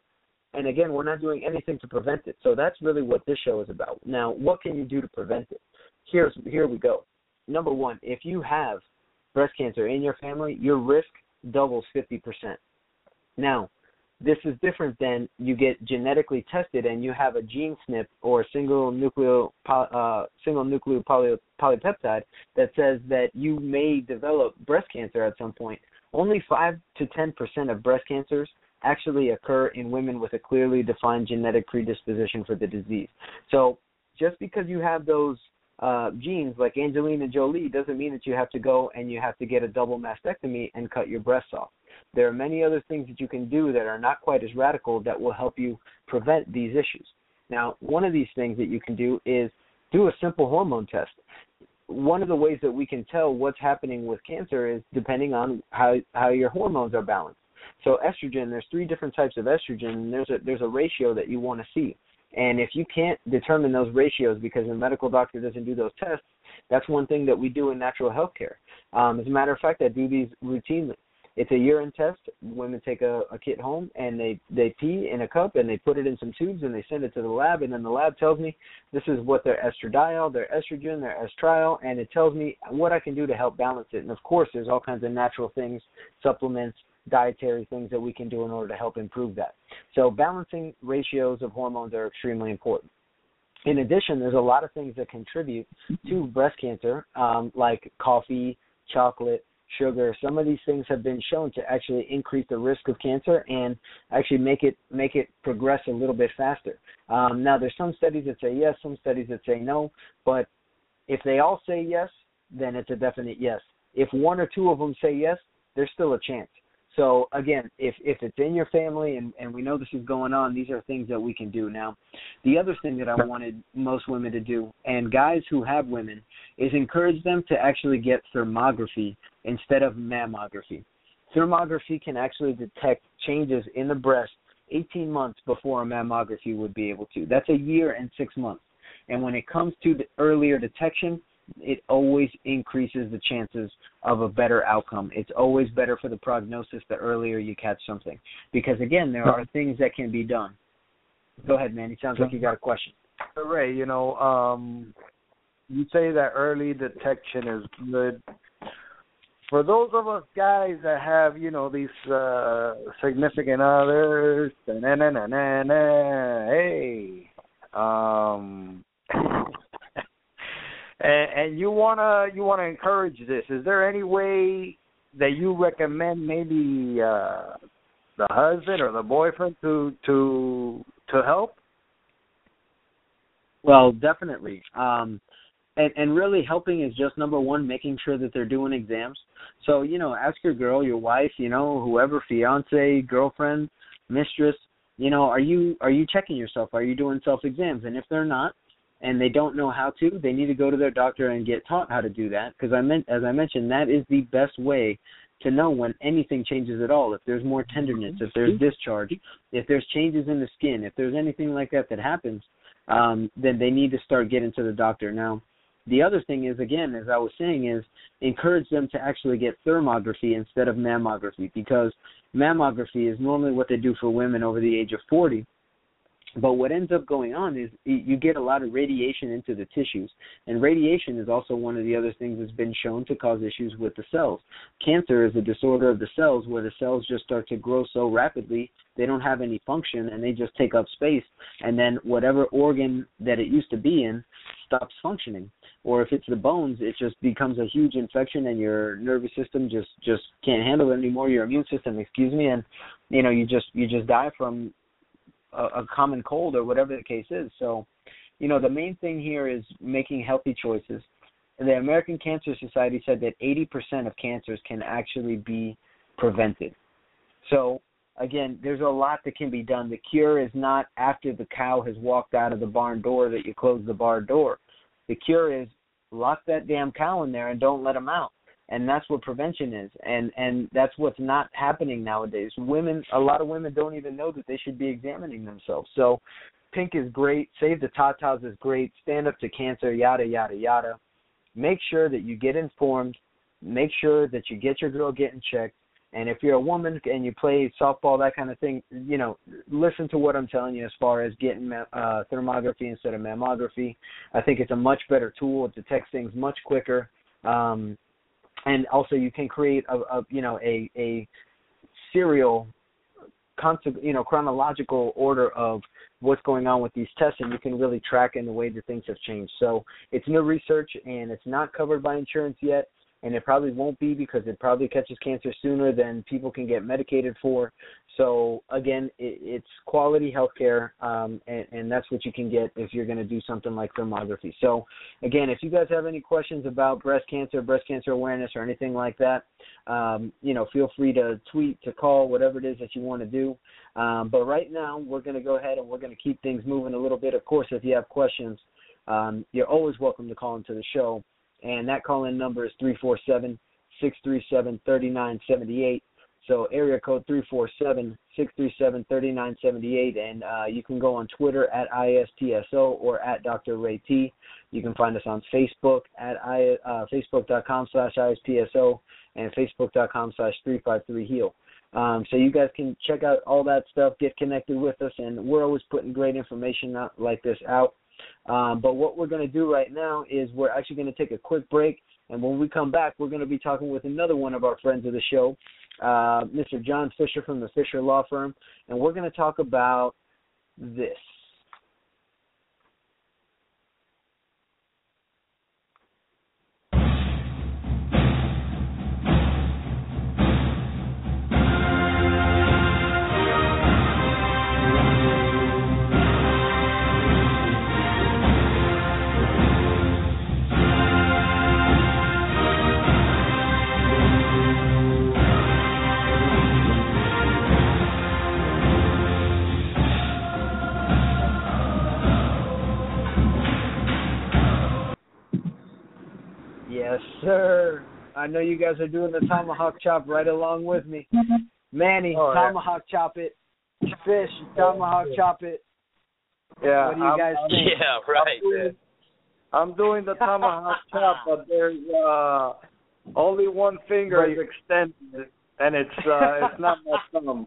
and again, we're not doing anything to prevent it. So that's really what this show is about. Now, what can you do to prevent it? Here's here we go. Number one, if you have breast cancer in your family, your risk doubles 50%. Now, this is different than you get genetically tested and you have a gene SNP or single nucleo uh, single nucleo poly, polypeptide that says that you may develop breast cancer at some point. Only five to ten percent of breast cancers actually occur in women with a clearly defined genetic predisposition for the disease. So just because you have those uh, genes like Angelina Jolie doesn't mean that you have to go and you have to get a double mastectomy and cut your breasts off. There are many other things that you can do that are not quite as radical that will help you prevent these issues. Now, one of these things that you can do is do a simple hormone test. One of the ways that we can tell what's happening with cancer is depending on how how your hormones are balanced. So estrogen, there's three different types of estrogen, and there's a there's a ratio that you want to see. And if you can't determine those ratios because a medical doctor doesn't do those tests, that's one thing that we do in natural health care. Um, as a matter of fact, I do these routinely. It's a urine test. Women take a, a kit home and they they pee in a cup and they put it in some tubes and they send it to the lab and then the lab tells me this is what their estradiol, their estrogen, their estriol, and it tells me what I can do to help balance it. And of course, there's all kinds of natural things, supplements, dietary things that we can do in order to help improve that. So balancing ratios of hormones are extremely important. In addition, there's a lot of things that contribute to breast cancer, um, like coffee, chocolate, sugar. Some of these things have been shown to actually increase the risk of cancer and actually make it make it progress a little bit faster. Um, now, there's some studies that say yes, some studies that say no, but if they all say yes, then it's a definite yes. If one or two of them say yes, there's still a chance. So again, if if it's in your family and and we know this is going on, these are things that we can do. Now, the other thing that I wanted most women to do, and guys who have women, is encourage them to actually get thermography instead of mammography. Thermography can actually detect changes in the breast 18 months before a mammography would be able to. That's a year and six months. And when it comes to the earlier detection, it always increases the chances of a better outcome. It's always better for the prognosis the earlier you catch something. Because again, there are things that can be done. Go ahead, man. It sounds like you got a question. Ray, you know, um, you say that early detection is good. For those of us guys that have, you know, these uh significant others, hey, um, and, and you wanna you wanna encourage this. Is there any way that you recommend maybe uh the husband or the boyfriend to to to help? Well, definitely. Um and and really helping is just number one making sure that they're doing exams so you know ask your girl your wife you know whoever fiance girlfriend mistress you know are you are you checking yourself are you doing self exams and if they're not and they don't know how to, they need to go to their doctor and get taught how to do that. Because I meant, as I mentioned, that is the best way to know when anything changes at all. If there's more tenderness, if there's discharge, if there's changes in the skin, if there's anything like that that happens, um, then they need to start getting to the doctor. Now, the other thing is, again, as I was saying, is encourage them to actually get thermography instead of mammography because mammography is normally what they do for women over the age of 40 But what ends up going on is you get a lot of radiation into the tissues, and radiation is also one of the other things that's been shown to cause issues with the cells. Cancer is a disorder of the cells where the cells just start to grow so rapidly they don't have any function and they just take up space, and then whatever organ that it used to be in stops functioning. Or if it's the bones, it just becomes a huge infection and your nervous system just just can't handle it anymore. Your immune system, excuse me, and you know you just you just die from a, a common cold or whatever the case is. So, you know, the main thing here is making healthy choices. The American Cancer Society said that 80% of cancers can actually be prevented. So, again, there's a lot that can be done. The cure is not after the cow has walked out of the barn door that you close the barn door. The cure is lock that damn cow in there and don't let him out and that's what prevention is. And and that's what's not happening nowadays. Women a lot of women don't even know that they should be examining themselves. So pink is great. Save the tatas is great. Stand up to cancer yada yada yada. Make sure that you get informed. Make sure that you get your girl getting checked. And if you're a woman and you play softball that kind of thing you know listen to what i'm telling you as far as getting uh thermography instead of mammography. I think it's a much better tool. It detects things much quicker. Um and also you can create a, a you know a a serial concept you know chronological order of what's going on with these tests and you can really track in the way that things have changed. So it's new research and it's not covered by insurance yet and it probably won't be because it probably catches cancer sooner than people can get medicated for. So again, it, it's quality healthcare, um, and, and that's what you can get if you're going to do something like thermography. So again, if you guys have any questions about breast cancer, breast cancer awareness, or anything like that, um, you know, feel free to tweet, to call, whatever it is that you want to do. Um, but right now, we're going to go ahead and we're going to keep things moving a little bit. Of course, if you have questions, um, you're always welcome to call into the show and that call in number is three four seven six three seven thirty nine seventy eight. So area code three four seven six three seven thirty nine seventy eight, and uh, you can go on Twitter at ISPSO or at Dr. Ray T. You can find us on Facebook at I, uh, facebook.com slash ISPSO and facebook.com slash 353 heal. Um, so you guys can check out all that stuff, get connected with us, and we're always putting great information out, like this out. Um, but what we're going to do right now is we're actually going to take a quick break, and when we come back, we're going to be talking with another one of our friends of the show, uh, Mr. John Fisher from the Fisher Law Firm, and we're going to talk about this. Yes, sir. I know you guys are doing the tomahawk chop right along with me. Manny, Oh, yeah. tomahawk chop it. Fish, tomahawk chop it. Yeah, What do you I'm- guys think? Yeah, right. I'm doing, I'm doing the tomahawk chop, but there's uh, only one finger Right. is extended, and it's uh, it's not my [LAUGHS] thumb.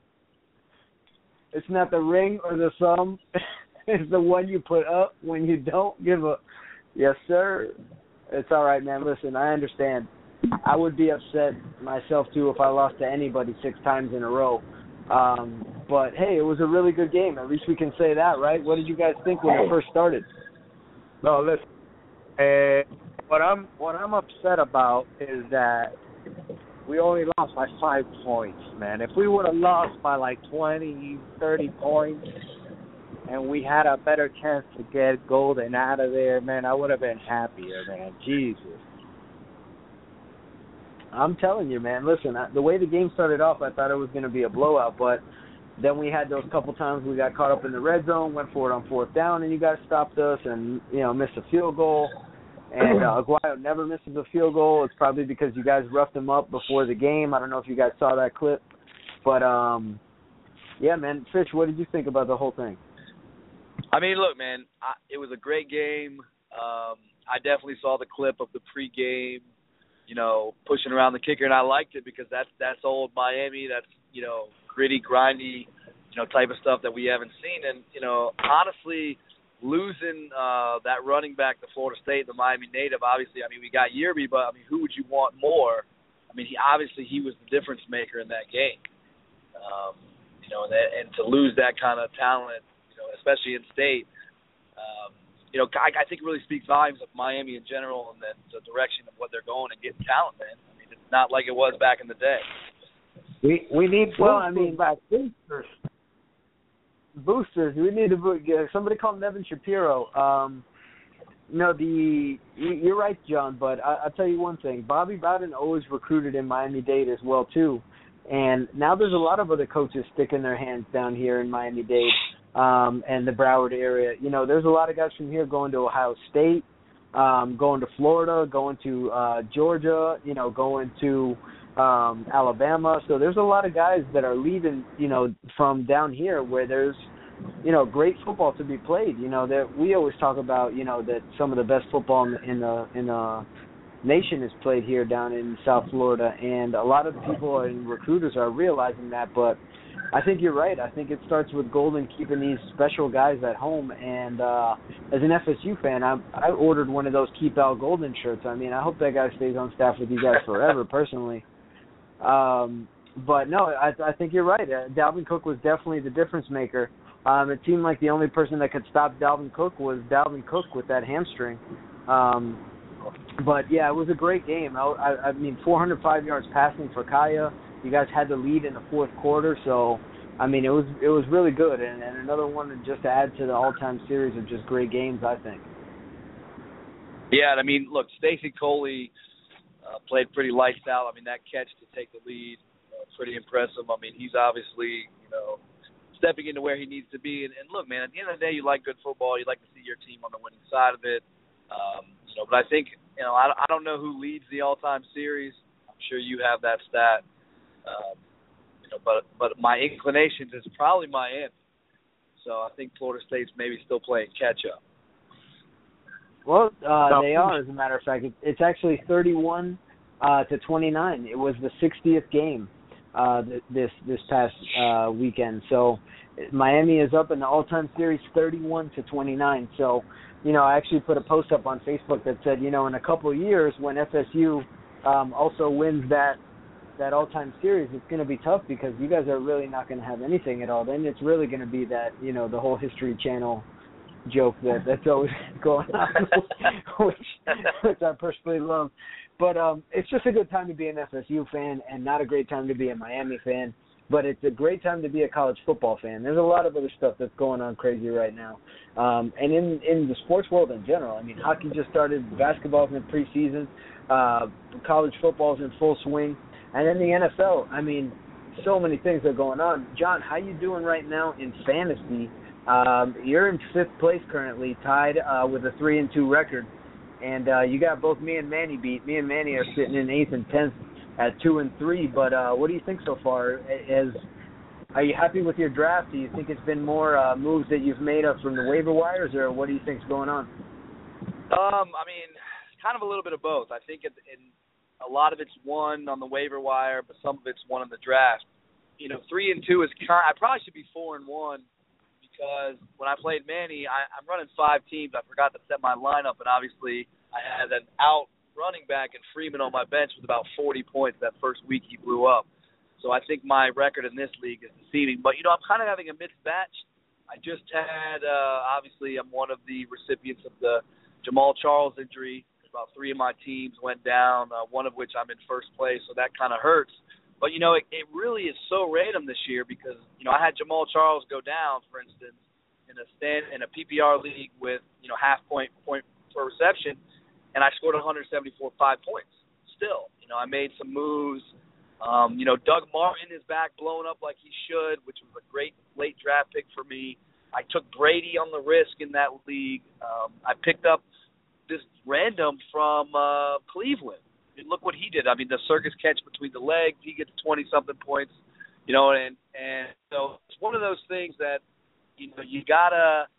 It's not the ring or the thumb. [LAUGHS] it's the one you put up when you don't give a. Yes, sir. It's all right, man. Listen, I understand. I would be upset myself too if I lost to anybody six times in a row. Um, but hey, it was a really good game. At least we can say that, right? What did you guys think when it first started? No, listen. Uh, what I'm what I'm upset about is that we only lost by five points, man. If we would have lost by like twenty, thirty points, and we had a better chance to get Golden out of there, man, I would have been happier, man. Jesus. I'm telling you, man. Listen, I, the way the game started off, I thought it was going to be a blowout, but then we had those couple times we got caught up in the red zone, went for it on fourth down, and you guys stopped us, and you know missed a field goal. And uh, Aguayo never misses a field goal. It's probably because you guys roughed him up before the game. I don't know if you guys saw that clip, but um, yeah, man. Fish, what did you think about the whole thing? I mean, look, man, I, it was a great game. Um, I definitely saw the clip of the pregame, you know, pushing around the kicker, and I liked it because that's that's old Miami. That's you know, gritty, grindy you know, type of stuff that we haven't seen. And you know, honestly, losing uh, that running back to Florida State, the Miami native, obviously, I mean, we got Yearby, but I mean, who would you want more? I mean, he obviously he was the difference maker in that game. Um, you know, and, that, and to lose that kind of talent, especially in state, um, you know, I, I think it really speaks volumes of Miami in general and the, the direction of what they're going and getting talent, man. I mean, it's not like it was back in the day. We we need well, I mean, back boosters. Boosters. We need to get somebody called Nevin Shapiro. Um, no, the you're right, John. But I, I'll tell you one thing: Bobby Bowden always recruited in Miami Dade as well too, and now there's a lot of other coaches sticking their hands down here in Miami Dade um, and the Broward area. You know, there's a lot of guys from here going to Ohio State, um, going to Florida, going to uh, Georgia. You know, going to um, Alabama. So there's a lot of guys that are leaving. You know, from down here where there's you know great football to be played. You know that we always talk about. You know that some of the best football in the in the, in the nation is played here down in South Florida, and a lot of people and recruiters are realizing that. But I think you're right. I think it starts with Golden keeping these special guys at home. And uh, as an FSU fan, I I ordered one of those Keep Al Golden shirts. I mean, I hope that guy stays on staff with you guys forever, [LAUGHS] personally. Um, but no, I, I think you're right. Uh, Dalvin Cook was definitely the difference maker. Um, it seemed like the only person that could stop Dalvin Cook was Dalvin Cook with that hamstring. Um, but yeah, it was a great game. I, I, I mean, 405 yards passing for Kaaya. You guys had the lead in the fourth quarter, so I mean, it was it was really good, and, and another one just to add to the all-time series of just great games, I think. Yeah, I mean, look, Stacy Coley uh, played pretty lights out. I mean, that catch to take the lead, uh, pretty impressive. I mean, he's obviously, you know, stepping into where he needs to be. And, and look, man, at the end of the day, you like good football. You like to see your team on the winning side of it. Um, you know, but I think, you know, I, I don't know who leads the all-time series. I'm sure you have that stat. Um, you know, but but my inclinations is probably Miami. So I think Florida State's maybe still playing catch up. Well, uh, they are, as a matter of fact. It's actually 31 uh, to 29. It was the 60th game uh, this this past uh, weekend. So Miami is up in the all-time series 31 to 29. So, you know, I actually put a post up on Facebook that said, you know, in a couple of years when FSU um, also wins that that all-time series, it's going to be tough because you guys are really not going to have anything at all. Then it's really going to be that you know the whole History Channel joke that that's always [LAUGHS] going on, [LAUGHS] which which I personally love. But um, it's just a good time to be an FSU fan, and not a great time to be a Miami fan. But it's a great time to be a college football fan. There's a lot of other stuff that's going on crazy right now, um, and in in the sports world in general. I mean, hockey just started, basketball's in the preseason, uh, college football's in full swing and then the NFL, I mean, so many things are going on. John, how you doing right now in fantasy? Um, you're in fifth place currently, tied uh, with a three and two record, and uh, you got both me and Manny beat. Me and Manny are sitting in eighth and tenth at two and three. But uh, what do you think so far? As are you happy with your draft? Do you think it's been more uh, moves that you've made up from the waiver wires, or what do you think's going on? Um, I mean, kind of a little bit of both. I think in, in a lot of it's won on the waiver wire, but some of it's won in the draft. You know, three and two is kind. I probably should be four and one because when I played Manny, I, I'm running five teams. I forgot to set my lineup, and obviously I had an out running back and Freeman on my bench with about 40 points that first week he blew up. So I think my record in this league is deceiving. But you know, I'm kind of having a mixed batch. I just had uh, obviously I'm one of the recipients of the Jamaal Charles injury about three of my teams went down, uh, one of which I'm in first place, so that kind of hurts. But you know, it, it really is so random this year because you know I had Jamaal Charles go down, for instance, in a stand in a PPR league with you know half point point per reception, and I scored 174 five points. Still, you know, I made some moves. Um, you know, Doug Martin is back blowing up like he should, which was a great late draft pick for me. I took Brady on the risk in that league. Um, I picked up this random from uh, Cleveland. And look what he did. I mean, the circus catch between the legs. He gets twenty something points. You know, and and so it's one of those things that you know you gotta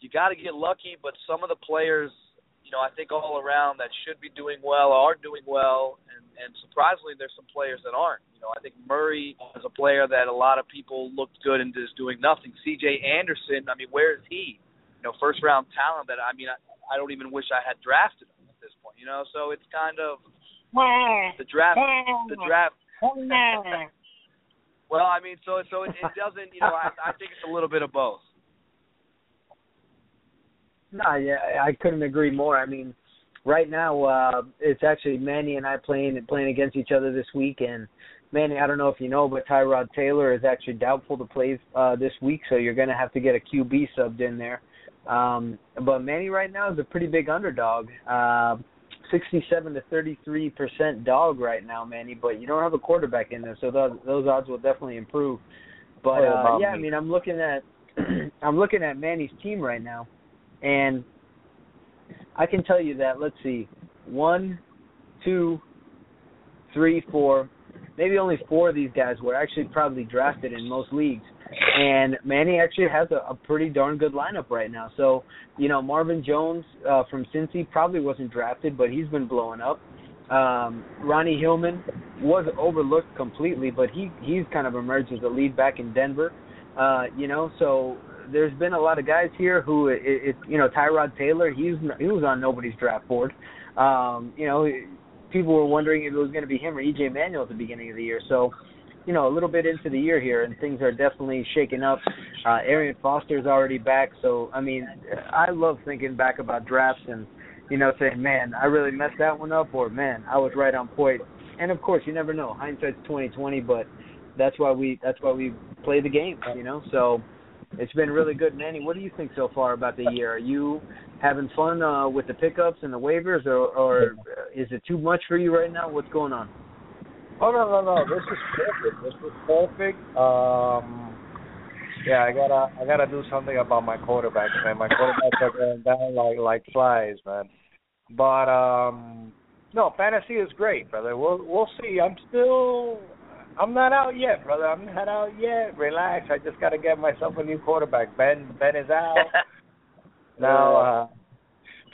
you gotta get lucky. But some of the players, you know, I think all around that should be doing well are doing well, and and surprisingly, there's some players that aren't. You know, I think Murray is a player that a lot of people looked good and is doing nothing. C.J. Anderson, I mean, where is he? You know, first round talent that I mean, I, I don't even wish I had drafted him at this point. You know, so it's kind of the draft. The draft. [LAUGHS] well, I mean, so so it, it doesn't. You know, I, I think it's a little bit of both. No, yeah, I couldn't agree more. I mean, right now uh it's actually Manny and I playing playing against each other this week and Manny, I don't know if you know, but Tyrod Taylor is actually doubtful to play uh this week, so you're gonna have to get a QB subbed in there. Um but Manny right now is a pretty big underdog. Uh sixty seven to thirty three percent dog right now, Manny, but you don't have a quarterback in there, so those those odds will definitely improve. But uh yeah, I mean I'm looking at [CLEARS THROAT] I'm looking at Manny's team right now and I can tell you that, let's see, one, two, three, four, maybe only four of these guys were actually probably drafted in most leagues. And Manny actually has a, a pretty darn good lineup right now. So, you know, Marvin Jones uh, from Cincy probably wasn't drafted, but he's been blowing up. Um, Ronnie Hillman was overlooked completely, but he he's kind of emerged as a lead back in Denver. Uh, you know, so there's been a lot of guys here who it, it you know Tyrod Taylor he's he was on nobody's draft board. Um, you know, people were wondering if it was going to be him or EJ Manuel at the beginning of the year. So, you know, a little bit into the year here, and things are definitely shaking up. Uh, Arian Foster's already back, so I mean, I love thinking back about drafts and you know saying, man, I really messed that one up, or man, I was right on point. And of course, you never know. Hindsight's twenty twenty, but that's why we that's why we play the game, you know. So it's been really good. Manny, what do you think so far about the year? Are you having fun uh, with the pickups and the waivers, or, or is it too much for you right now? What's going on? Oh no no no! This is perfect. This is perfect. Um, yeah, I gotta I gotta do something about my quarterbacks, man. My quarterbacks are going down like like flies, man. But um, no, fantasy is great, brother. We'll we'll see. I'm still I'm not out yet, brother. I'm not out yet. Relax. I just got to get myself a new quarterback. Ben Ben is out. [LAUGHS] now uh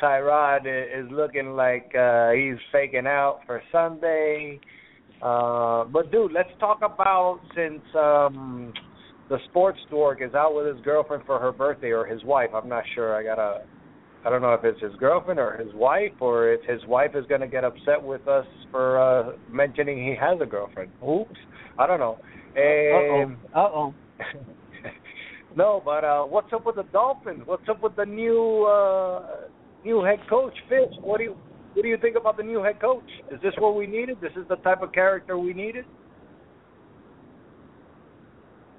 Tyrod is looking like uh he's faking out for Sunday. Uh but dude, let's talk about since um the sports dork is out with his girlfriend for her birthday or his wife. I'm not sure. I gotta I don't know if it's his girlfriend or his wife, or if his wife is going to get upset with us for uh mentioning he has a girlfriend. Oops, I don't know. Um, uh oh. no, but uh what's up with the Dolphins? What's up with the new uh new head coach, Fitz? What do you what do you think about the new head coach? Is this what we needed? This is the type of character we needed?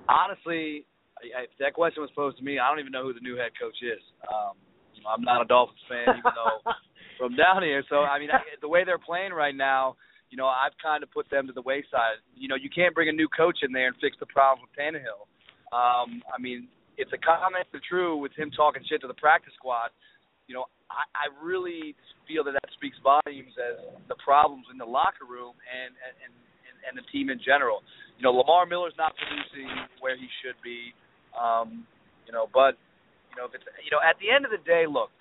Honestly, if that question was posed to me, I don't even know who the new head coach is. Um, you know, I'm not a Dolphins fan, even though [LAUGHS] from down here. So I mean, I, the way they're playing right now, you know, I've kind of put them to the wayside. You know, you can't bring a new coach in there and fix the problems with Tannehill. Um, I mean, if the comments are true with him talking shit to the practice squad, you know, I, I really feel that that speaks volumes as the problems in the locker room and and and, and the team in general. You know, Lamar Miller's not producing where he should be. Um, you know, but you know, if it's you know, at the end of the day, look,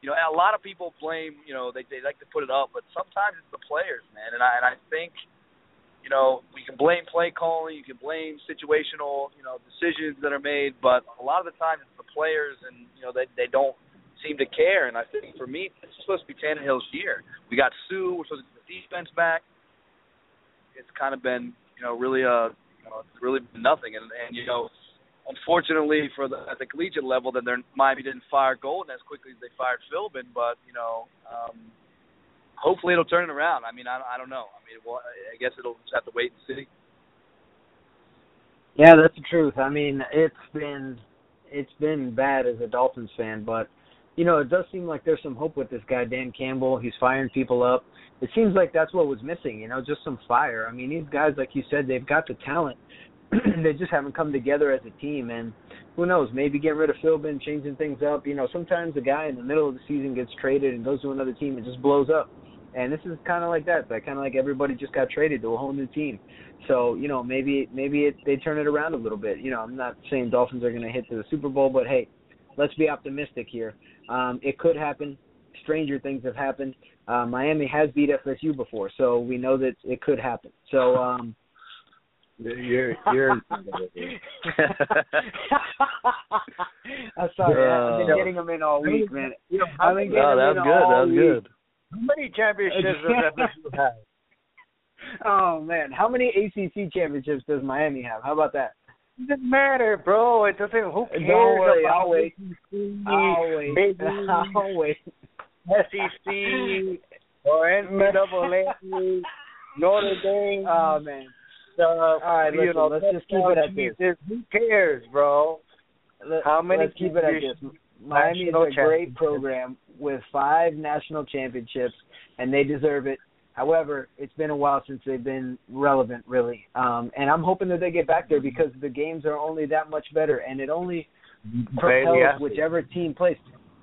you know, a lot of people blame, you know, they they like to put it up, but sometimes it's the players, man. And I and I think, you know, we can blame play calling, you can blame situational, you know, decisions that are made, but a lot of the time it's the players, and you know, they they don't seem to care. And I think for me, it's supposed to be Tannehill's year. We got Suh, we're supposed to get the defense back. It's kind of been, you know, really uh, you know, really nothing. And and you know, unfortunately for the at the collegiate level, then they're Miami didn't fire Golden as quickly as they fired Philbin, but you know, um, hopefully it'll turn it around. I mean, I I don't know. I mean, well, I guess it'll just have to wait and see. Yeah, that's the truth. I mean, it's been it's been bad as a Dolphins fan, but you know, it does seem like there's some hope with this guy Dan Campbell. He's firing people up. It seems like that's what was missing, you know, just some fire. I mean, these guys like you said, they've got the talent [CLEARS THROAT] they just haven't come together as a team. And who knows? Maybe getting rid of Philbin, changing things up. You know, sometimes a guy in the middle of the season gets traded and goes to another team and just blows up. And this is kind of like that. Like kind of like everybody just got traded to a whole new team. So you know, maybe maybe it, they turn it around a little bit. You know, I'm not saying Dolphins are going to hit to the Super Bowl, but hey, let's be optimistic here. Um, it could happen. stranger things have happened. Uh, Miami has beat FSU before, so we know that it could happen. So. um you're you're. [LAUGHS] I'm sorry. I've been getting them in all week, man. You know, I've been getting Oh, them that's good. That's week. good. how many championships does [LAUGHS] FSU have? Oh man, how many ACC championships does Miami have? How about that? Doesn't matter, bro. It doesn't. Who cares Don't worry, about I'll wait. I'll wait. I'll wait. SEC or NCAA, [LAUGHS] Notre Dame. Oh man. stuff. All right, listen, know, let's just keep it at this. Jesus, Who cares, bro? Let, How many Let's keep it at this. Miami is a great program with five national championships, and they deserve it. However, it's been a while since they've been relevant, really. Um, and I'm hoping that they get back there because the games are only that much better, and it only propels athlete. whichever team plays.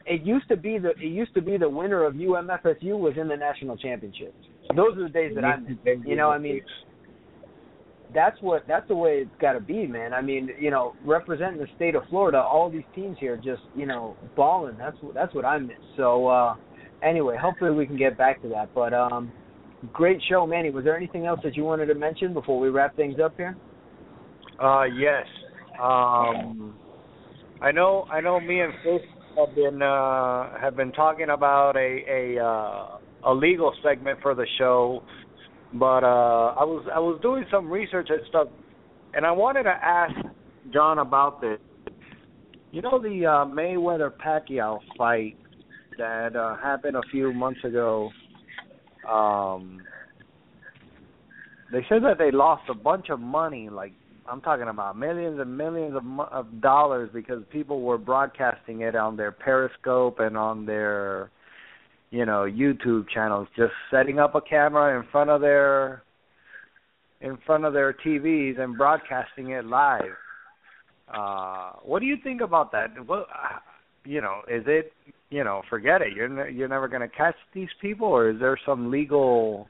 It used to be the it used to be the winner of UMFSU was in the national championships. Those are the days that I miss. You know, I mean, that's what that's the way it's got to be, man. I mean, you know, representing the state of Florida, all these teams here just you know balling. That's what that's what I miss. So uh, anyway, hopefully we can get back to that. But um, great show, Manny. Was there anything else that you wanted to mention before we wrap things up here? Uh, yes. Um, I know. I know. Me and Chris have been uh have been talking about a a uh, a legal segment for the show, but uh I was I was doing some research and stuff, and I wanted to ask John about this. You know the uh, Mayweather Pacquiao fight that uh, happened a few months ago. Um, they said that they lost a bunch of money, like I'm talking about millions and millions of of dollars because people were broadcasting it on their Periscope and on their you know YouTube channels just setting up a camera in front of their in front of their TVs and broadcasting it live. Uh what do you think about that? What you know, is it you know, forget it. You're ne- you're never going to catch these people or is there some legal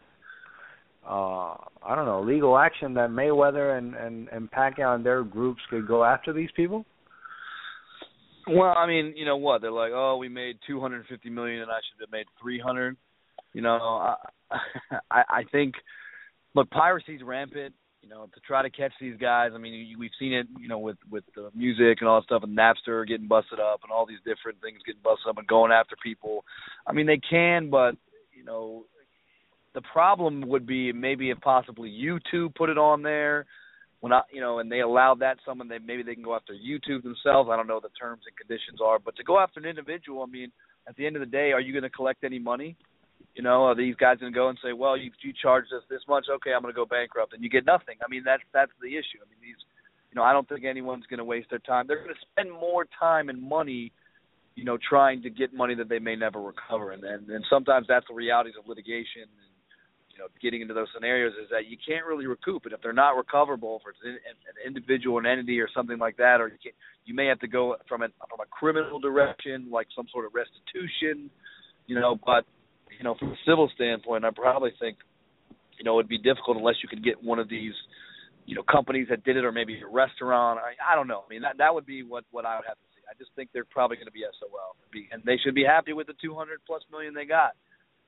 uh I don't know, legal action that Mayweather and and and Pacquiao and their groups could go after these people? Well, I mean, you know what? They're like, oh, we made 250 million, and I should have made 300. You know, I, [LAUGHS] I, I think, look, piracy's rampant. You know, to try to catch these guys. I mean, we've seen it. You know, with with the music and all that stuff, and Napster getting busted up, and all these different things getting busted up, and going after people. I mean, they can, but you know, the problem would be maybe if possibly YouTube put it on there when I, you know, and they allowed that someone they maybe they can go after YouTube themselves. I don't know what the terms and conditions are, but to go after an individual, I mean, at the end of the day, are you going to collect any money? You know, are these guys going to go and say, well, you you charged us this much, okay, I'm going to go bankrupt, and you get nothing? I mean, that's that's the issue. I mean, these, you know, I don't think anyone's going to waste their time. They're going to spend more time and money, you know, trying to get money that they may never recover, and and, and sometimes that's the realities of litigation. And, you know, getting into those scenarios is that you can't really recoup, and if they're not recoverable, it's an, an individual, an entity, or something like that, or you can you may have to go from a from a criminal direction, like some sort of restitution, you know. But you know, from a civil standpoint, I probably think, you know, it'd be difficult unless you could get one of these, you know, companies that did it, or maybe a restaurant. I, I don't know. I mean, that that would be what what I would have to see. I just think they're probably going to be SOL, be, and they should be happy with the 200 plus million they got.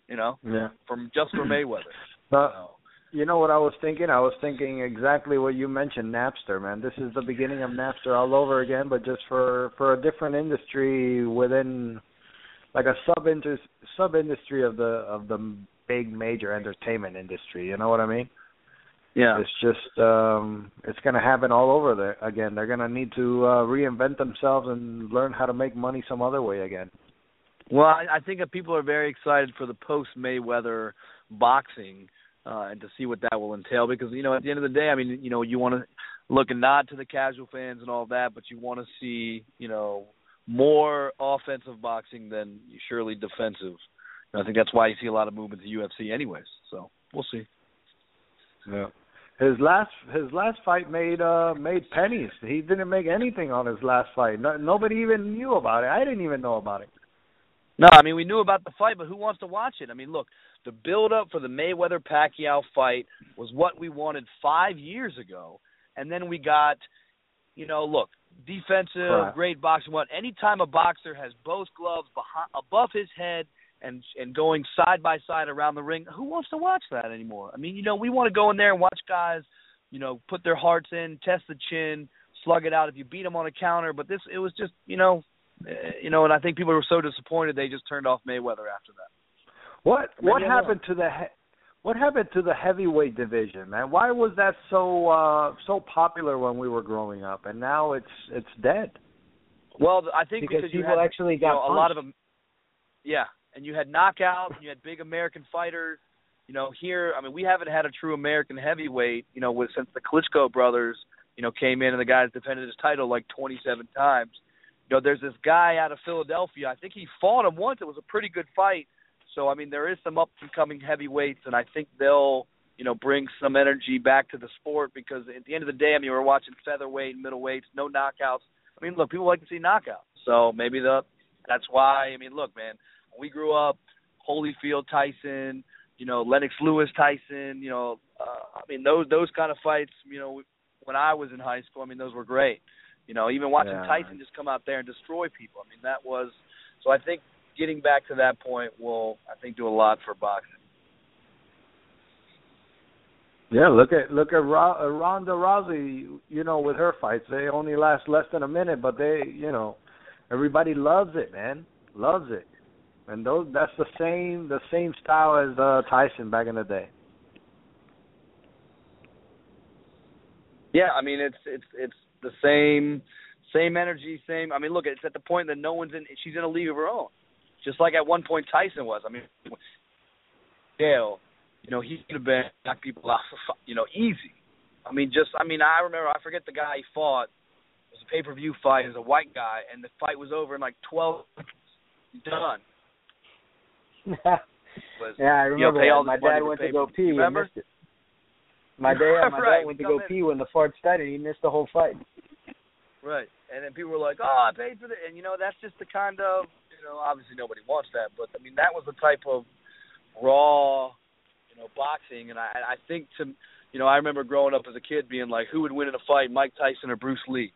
You know, Yeah. from just for Mayweather. But [CLEARS THROAT] uh, So, you know what I was thinking? I was thinking exactly what you mentioned, Napster, man. This is the beginning of Napster all over again, but just for for a different industry within like a sub sub industry of the of the big major entertainment industry. You know what I mean? yeah. It's just um it's going to happen all over there again. They're going to need to uh reinvent themselves and learn how to make money some other way again. Well, I, I think that people are very excited for the post Mayweather boxing uh, and to see what that will entail. Because you know, at the end of the day, I mean, you know, you want to look and nod to the casual fans and all that, but you want to see, you know, more offensive boxing than surely defensive. And I think that's why you see a lot of movement to UFC, anyways. So we'll see. Yeah. His last his last fight made uh made pennies. He didn't make anything on his last fight. No, nobody even knew about it. I didn't even know about it. No, I mean we knew about the fight, but who wants to watch it? I mean, look, the build up for the Mayweather Pacquiao fight was what we wanted five years ago, and then we got, you know, look, defensive, Correct. great boxing. What anytime a boxer has both gloves behind, above his head and and going side by side around the ring. Who wants to watch that anymore? I mean, you know, we want to go in there and watch guys, you know, put their hearts in, test the chin, slug it out if you beat them on a counter. But this, it was just, you know, uh, you know, and I think people were so disappointed they just turned off Mayweather after that. What what happened to the he- what happened to the heavyweight division, man? Why was that so uh so popular when we were growing up, and now it's it's dead? Well, I think because, you people had, actually you got know, a lot of them. Yeah, and you had knockouts, and you had big American fighters. You know, here, I mean, we haven't had a true American heavyweight, you know, with since the Klitschko brothers, you know, came in and the guys defended his title like 27 times. You know, there's this guy out of Philadelphia. I think he fought him once. It was a pretty good fight. So I mean, there is some up and coming heavyweights, and I think they'll, you know, bring some energy back to the sport because at the end of the day, I mean, we're watching featherweight and middleweights, no knockouts. I mean, look, people like to see knockouts, so maybe the that's why. I mean, look, man, we grew up Holyfield Tyson, you know, Lennox Lewis Tyson, you know, uh, I mean those those kind of fights, you know, when I was in high school, I mean those were great. You know, even watching Yeah. Tyson just come out there and destroy people. I mean that was so I think getting back to that point will I think do a lot for boxing. Yeah, look at look at uh, Ronda Rousey. You know, with her fights, they only last less than a minute, but they, you know, everybody loves it, man, loves it. And those that's the same the same style as uh Tyson back in the day. Yeah, I mean it's it's it's the same same energy, same. I mean, look, it's at the point that no one's in. She's in a league of her own, just like at one point Tyson was. I mean, Dale, you know, he could have been knock people out, for, you know, easy. I mean, just I mean, I remember I forget the guy he fought. It was a pay per view fight. It was a white guy, and the fight was over in like twelve. Done. [LAUGHS] Was, yeah, I you know, remember pay all My dad went to go pee. You and remember? missed it. My dad, [LAUGHS] my Right, dad went to go in. pee when the fart started. He missed the whole fight. Right. And then people were like, "Oh, I paid for the," and you know that's just the kind of you know obviously nobody wants that, but I mean that was the type of raw, you know, boxing, and I I think to you know I remember growing up as a kid being like, who would win in a fight, Mike Tyson or Bruce Lee,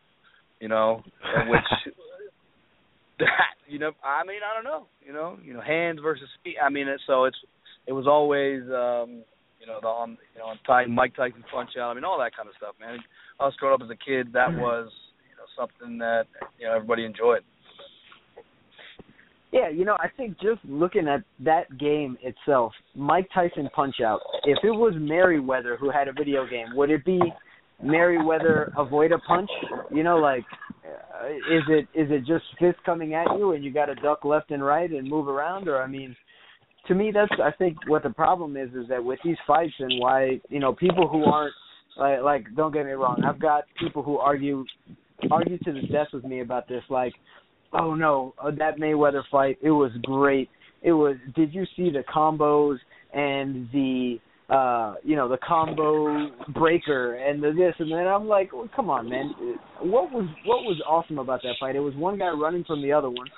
you know, and which [LAUGHS] that you know I mean I don't know, you know, you know hands versus feet. I mean it, so it's it was always um you know the on you know on Ty- Mike Tyson punch out. I mean all that kind of stuff, man. I was growing up as a kid. That was you know something that you know everybody enjoyed. Yeah, you know, I think just looking at that game itself, Mike Tyson Punch Out. If it was Mayweather who had a video game, would it be Mayweather Avoid a Punch? You know, like, uh, is it is it just fists coming at you and you got to duck left and right and move around, or I mean, to me, that's I think what the problem is is that with these fights and why you know people who aren't like like don't get me wrong, I've got people who argue argue to the death with me about this, like oh no, uh, that Mayweather fight, it was great. It was. Did you see the combos and the uh you know the combo breaker and the this and then I'm like, well, come on, man. What was what was awesome about that fight? It was one guy running from the other one,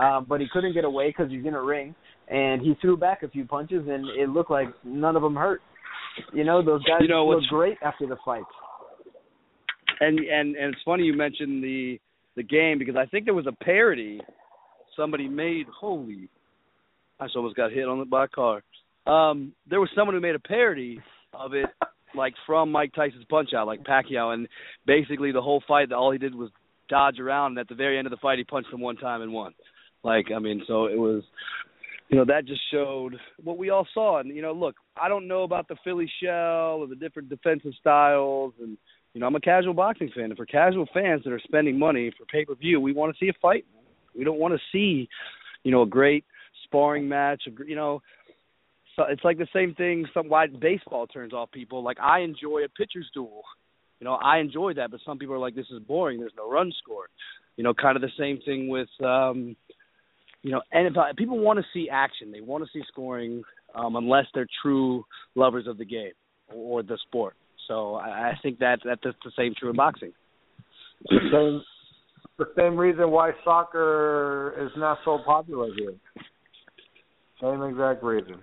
uh, but he couldn't get away because he's in a ring, and he threw back a few punches, and it looked like none of them hurt. You know, those guys You know, looked great after the fight. And and and it's funny you mentioned the the game because I think there was a parody somebody made. Holy, I almost got hit on the by a car. Um, there was someone who made a parody of it, like from Mike Tyson's Punch Out, like Pacquiao, and basically the whole fight, all he did was dodge around, and at the very end of the fight, he punched him one time and won. Like, I mean, so it was, you know, that just showed what we all saw. And you know, look, I don't know about the Philly shell or the different defensive styles, and you know, I'm a casual boxing fan, and for casual fans that are spending money for pay per view, we want to see a fight. We don't want to see, you know, a great sparring match. You know, so it's like the same thing. Some why baseball turns off people. Like I enjoy a pitcher's duel. You know, I enjoy that, but some people are like, this is boring. There's no run scored. You know, kind of the same thing with, um, you know, and if, uh, people want to see action. They want to see scoring, um, unless they're true lovers of the game or, or the sport. So I, I think that that that's the same true in boxing. the same the same reason why soccer is not so popular here. Same exact reason.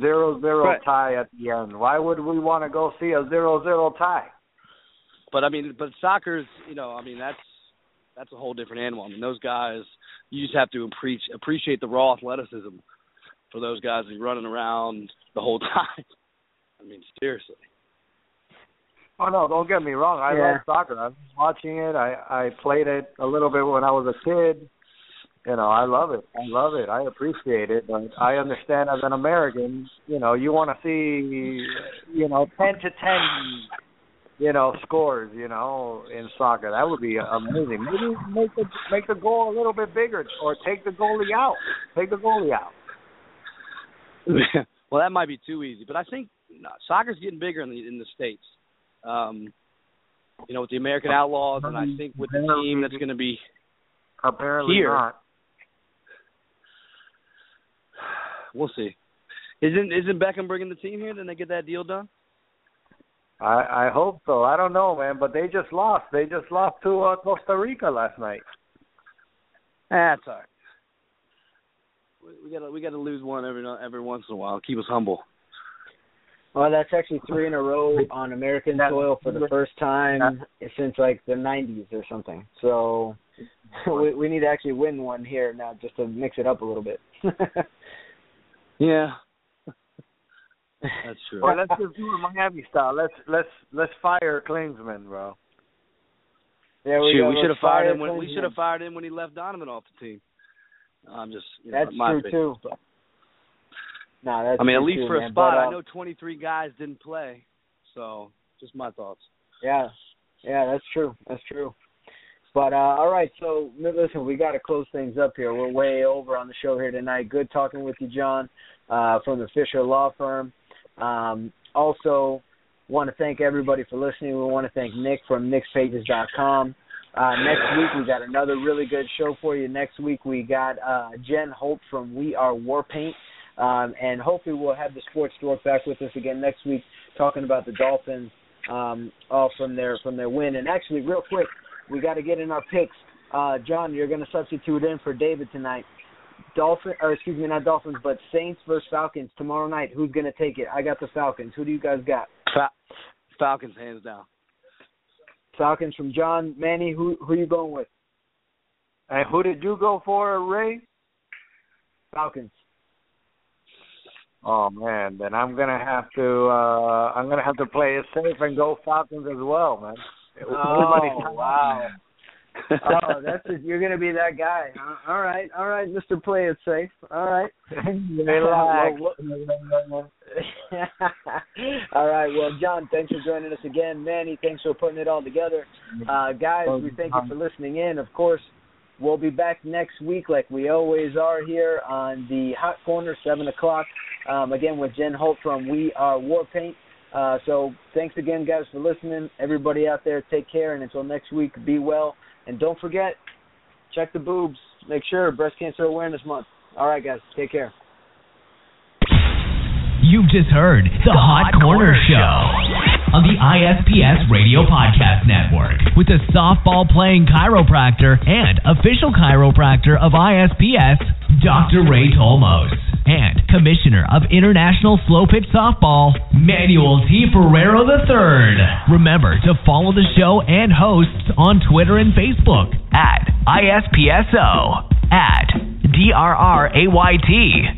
Zero zero Right. tie at the end. Why would we want to go see a zero zero tie? But I mean, but soccer's, you know, I mean that's that's a whole different animal. I mean, those guys, you just have to appreciate appreciate the raw athleticism. for those guys to be running around the whole [LAUGHS] time. I mean, seriously. Oh no, don't get me wrong. I Yeah. love soccer. I'm watching it. I I played it a little bit when I was a kid. You know, I love it. I love it. I appreciate it. But I understand as an American, you know, you want to see, you know, ten to ten, you know, scores. You know, in soccer, that would be amazing. Maybe make the make the goal a little bit bigger, or take the goalie out. Take the goalie out. [LAUGHS] well, that might be too easy, but I think soccer's getting bigger in the in the states. Um, you know, with the American Outlaws, and I think with the team that's going to be Apparently Here. not. we'll see. Isn't isn't Beckham bringing the team here? Then they get that deal done. I I hope so. I don't know, man, but they just lost. They just lost to uh, Costa Rica last night. That's all right. We- We gotta we gotta lose one every every once in a while. Keep us humble. Well, that's actually three in a row on American soil for the first time since like the '90s or something. So [LAUGHS] we, we need to actually win one here now, just to mix it up a little bit. [LAUGHS] Yeah, that's true. Well, let's just do it Miami style. Let's let's let's fire Klinsmann, bro. there we Shoot, go. we should have Let's fired him when we should have fired him when he left Donovan off the team. I'm just you know, That's my true opinion. too. No, that's I mean, at least for a spot, But, I uh, know 23 guys didn't play, so just my thoughts. Yeah, yeah, that's true. That's true. But uh all right, so listen, we got to close things up here. We're way over on the show here tonight. Good talking with you, John, uh, from the Fisher Law Firm. Um, also, want to thank everybody for listening. We want to thank Nick from NicksPages.com. Uh, next week we got another really good show for you. Next week we got uh, Jen Holt from We Are Warpaint. Um, and hopefully we'll have the sports dork back with us again next week, talking about the Dolphins um, all from their from their win. And actually, real quick, we got to get in our picks. Uh, John, you're going to substitute in for David tonight. Dolphin, or excuse me, not Dolphins, but Saints versus Falcons tomorrow night. Who's going to take it? I got the Falcons. Who do you guys got? Fa- Falcons hands down. Falcons from John Manny. Who who you going with? And who did you go for, Ray? Falcons. Oh man, then I'm gonna have to uh I'm gonna have to play it safe and go Falcons as well, man. Oh wow. [LAUGHS] oh, that's it. You're gonna be that guy. huh? All right, all right, Mister Play It Safe. All right. [LAUGHS] Relax. [LAUGHS] all right. Well, John, thanks for joining us again. Manny, thanks for putting it all together. Uh, guys, we thank you for listening in. Of course, we'll be back next week like we always are here on the Hot Corner, 7 o'clock. Um, again, with Jen Holt from We Are Warpaint. Uh, so thanks again, guys, for listening. Everybody out there, take care. And until next week, be well. And don't forget, check the boobs. Make sure Breast Cancer Awareness Month. All right, guys, take care. You've just heard the Hot Corner Show on the ISPS Radio Podcast Network with the softball playing chiropractor and official chiropractor of ISPS, Dr. Ray Tolmos, and Commissioner of International Slow Pitch Softball, Manuel T. Ferrero III. Remember to follow the show and hosts on Twitter and Facebook at ISPSO, at DRRAYT.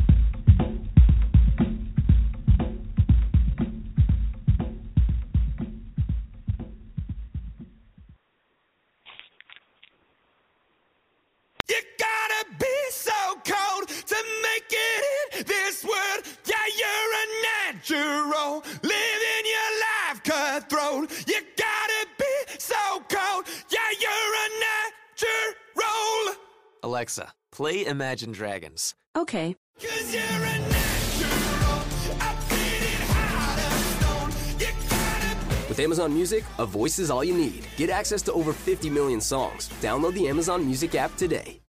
make it in this world. Yeah, you're a natural, living your life cutthroat. You gotta be so cold. Yeah, you're a natural. Alexa, play Imagine Dragons. Okay. Cause you're a natural. I'm feeling hot as stone. You gotta With Amazon Music, a voice is all you need. Get access to over 50 million songs. Download the Amazon Music app today.